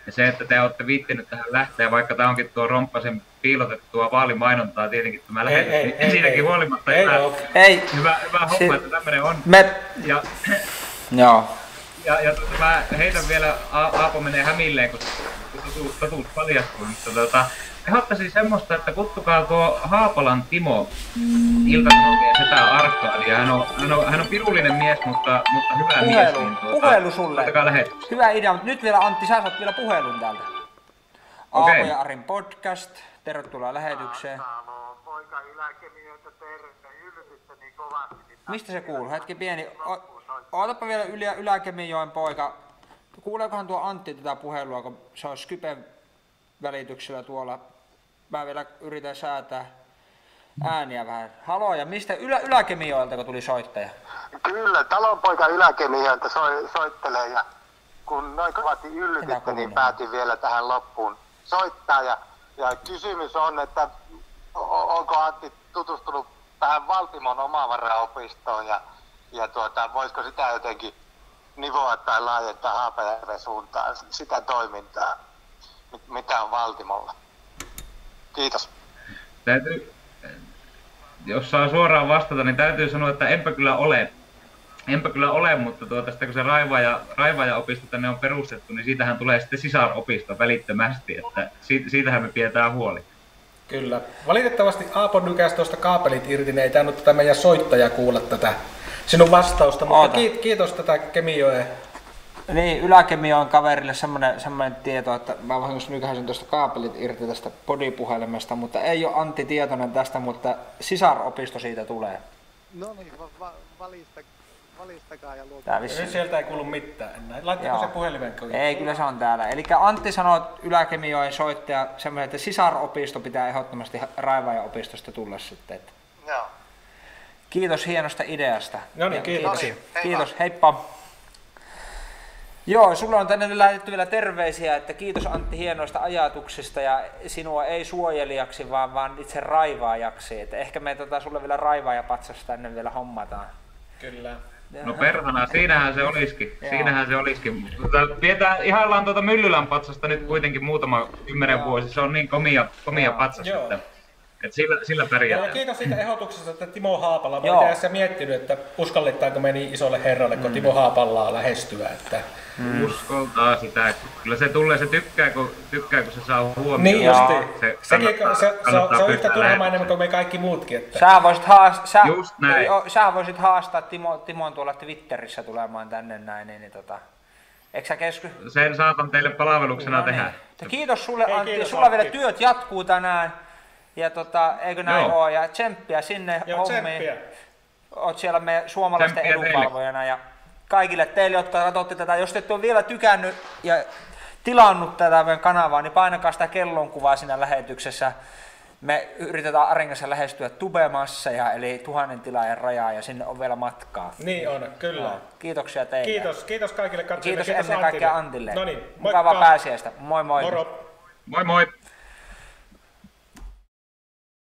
Ja se, että te olette viittinyt tähän lähteä, vaikka tämä onkin tuo Romppasen piilotettua vaalimainontaa tietenkin tämä lähetys, ei, niin ei, siitäkin ei, huolimatta ei, hyvä, ei. hyvä, hyvä homma, si- että tämmöinen on. Me... Ja, Joo. Ja, ja tuota, mä heitän vielä, Aapo menee hämilleen, kun totuus paljastuu, mutta tuota, ehdottaisin semmoista, että kutsukaa tuo Haapalan Timo Ilta-Sanomien setä Arkaadia. Hän on, hän, on, hän on pirullinen mies, mutta, mutta hyvä puhelu, mies. Niin tuota, puhelu sulle. Hyvä idea, mutta nyt vielä Antti, sä saat vielä puhelun täältä. Okay. Aapo ja Arin podcast, tervetuloa lähetykseen. Niin. Mistä se kuuluu? Hetki pieni. O, ootapa vielä ylä, Yläkemijoen poika. Kuuleekohan tuo Antti tätä puhelua, kun se on Skypen välityksellä tuolla. Mä vielä yritän säätää ääniä vähän. Halo, ja mistä Ylä, Yläkemijoelta, kun tuli soittaja? Kyllä, talonpoika Yläkemijoelta soi, soittelee ja kun noin kovasti yllytitte, niin päätin vielä tähän loppuun soittaa. Ja, ja kysymys on, että onko Antti tutustunut tähän Valtimon omavaraopistoon ja, ja tuota, voisiko sitä jotenkin nivoa tai laajentaa Haapajärven suuntaan sitä toimintaa? Mitä on Valtimolla. Kiitos. Täytyy, jos saa suoraan vastata, niin täytyy sanoa, että enpä kyllä ole. Enpä kyllä ole, mutta tuota, sitä kun se raivaaja, raivaaja-opisto tänne on perustettu, niin siitähän tulee sitten sisaropisto välittömästi, että siitä, siitähän me pidetään huoli. Kyllä. Valitettavasti Aapo nykäsi tuosta kaapelit irti, niin ei tainnut tätä meidän soittaja kuulla tätä sinun vastausta, mutta Oota. kiitos tätä Kemijoen niin, yläkemioon kaverille semmoinen, semmoinen tieto, että mä vahingossa nykäisin tuosta kaapelit irti tästä podipuhelimesta, mutta ei ole Antti tietoinen tästä, mutta sisaropisto siitä tulee. No niin, va- va- valista, valistakaa ja luokaa. Tää vissi... Sieltä ei kuulu mitään enää. Laittako se puhelimen Ei, kyllä se on täällä. Eli Antti sanoi, että yläkemioon soittaja semmoinen, että sisaropisto pitää ehdottomasti raivaaja-opistosta tulla sitten. Että... Joo. Kiitos hienosta ideasta. No niin, kiitos. Kiitos, kiitos. heippa. Joo, sulla on tänne lähetetty vielä terveisiä, että kiitos Antti hienoista ajatuksista ja sinua ei suojelijaksi, vaan, vaan itse raivaajaksi. Että ehkä me tota, sulle vielä raivaajapatsas tänne vielä hommataan. Kyllä. No perhana, siinähän se olisikin. Siinähän se olisikin. Pidetään, ihaillaan tuota Myllylän patsasta nyt kuitenkin muutama kymmenen vuosi. Se on niin komia, komia patsas, Joo. Et sillä, sillä pärjää. Ja kiitos siitä ehdotuksesta, että Timo Haapala. Mä olen tässä miettinyt, että uskallettaanko me niin isolle herralle, kun mm. Timo Haapallaa lähestyä. Että... Mm. Uskaltaa sitä. Kyllä se tulee, se tykkää, kun, tykkää, kun se saa huomioon. Niin justi. Se, Sekin, se, se, se, se on yhtä turhamainen kuin me kaikki muutkin. Että... Sä voisit, haast, sä, Just näin. Jo, sä voisit haastaa Timo, Timon tuolla Twitterissä tulemaan tänne näin, niin, niin tota, Eikö sä kesky... Sen saatan teille palveluksena no, tehdä. Niin. Kiitos sulle Hei, Antti, kiitos, sulla Antti. vielä työt jatkuu tänään. Ja tota, eikö näin Joo. ole? Ja tsemppiä sinne Joo, hommiin. Tsemppiä. Oot siellä meidän suomalaisten edunvalvojana ja kaikille teille, jotka katsotte tätä. Jos te ette ole vielä tykännyt ja tilannut tätä meidän kanavaa, niin painakaa sitä kellonkuvaa siinä lähetyksessä. Me yritetään Aringassa lähestyä tubemasseja, eli tuhannen tilaajan rajaa, ja sinne on vielä matkaa. Niin on, kyllä. No, kiitoksia teille. Kiitos, kiitos kaikille katsojille. Kiitos, ennen kaikkea Antille. No niin, Mukavaa pääsiäistä. Moi moi. Moro. Moi moi!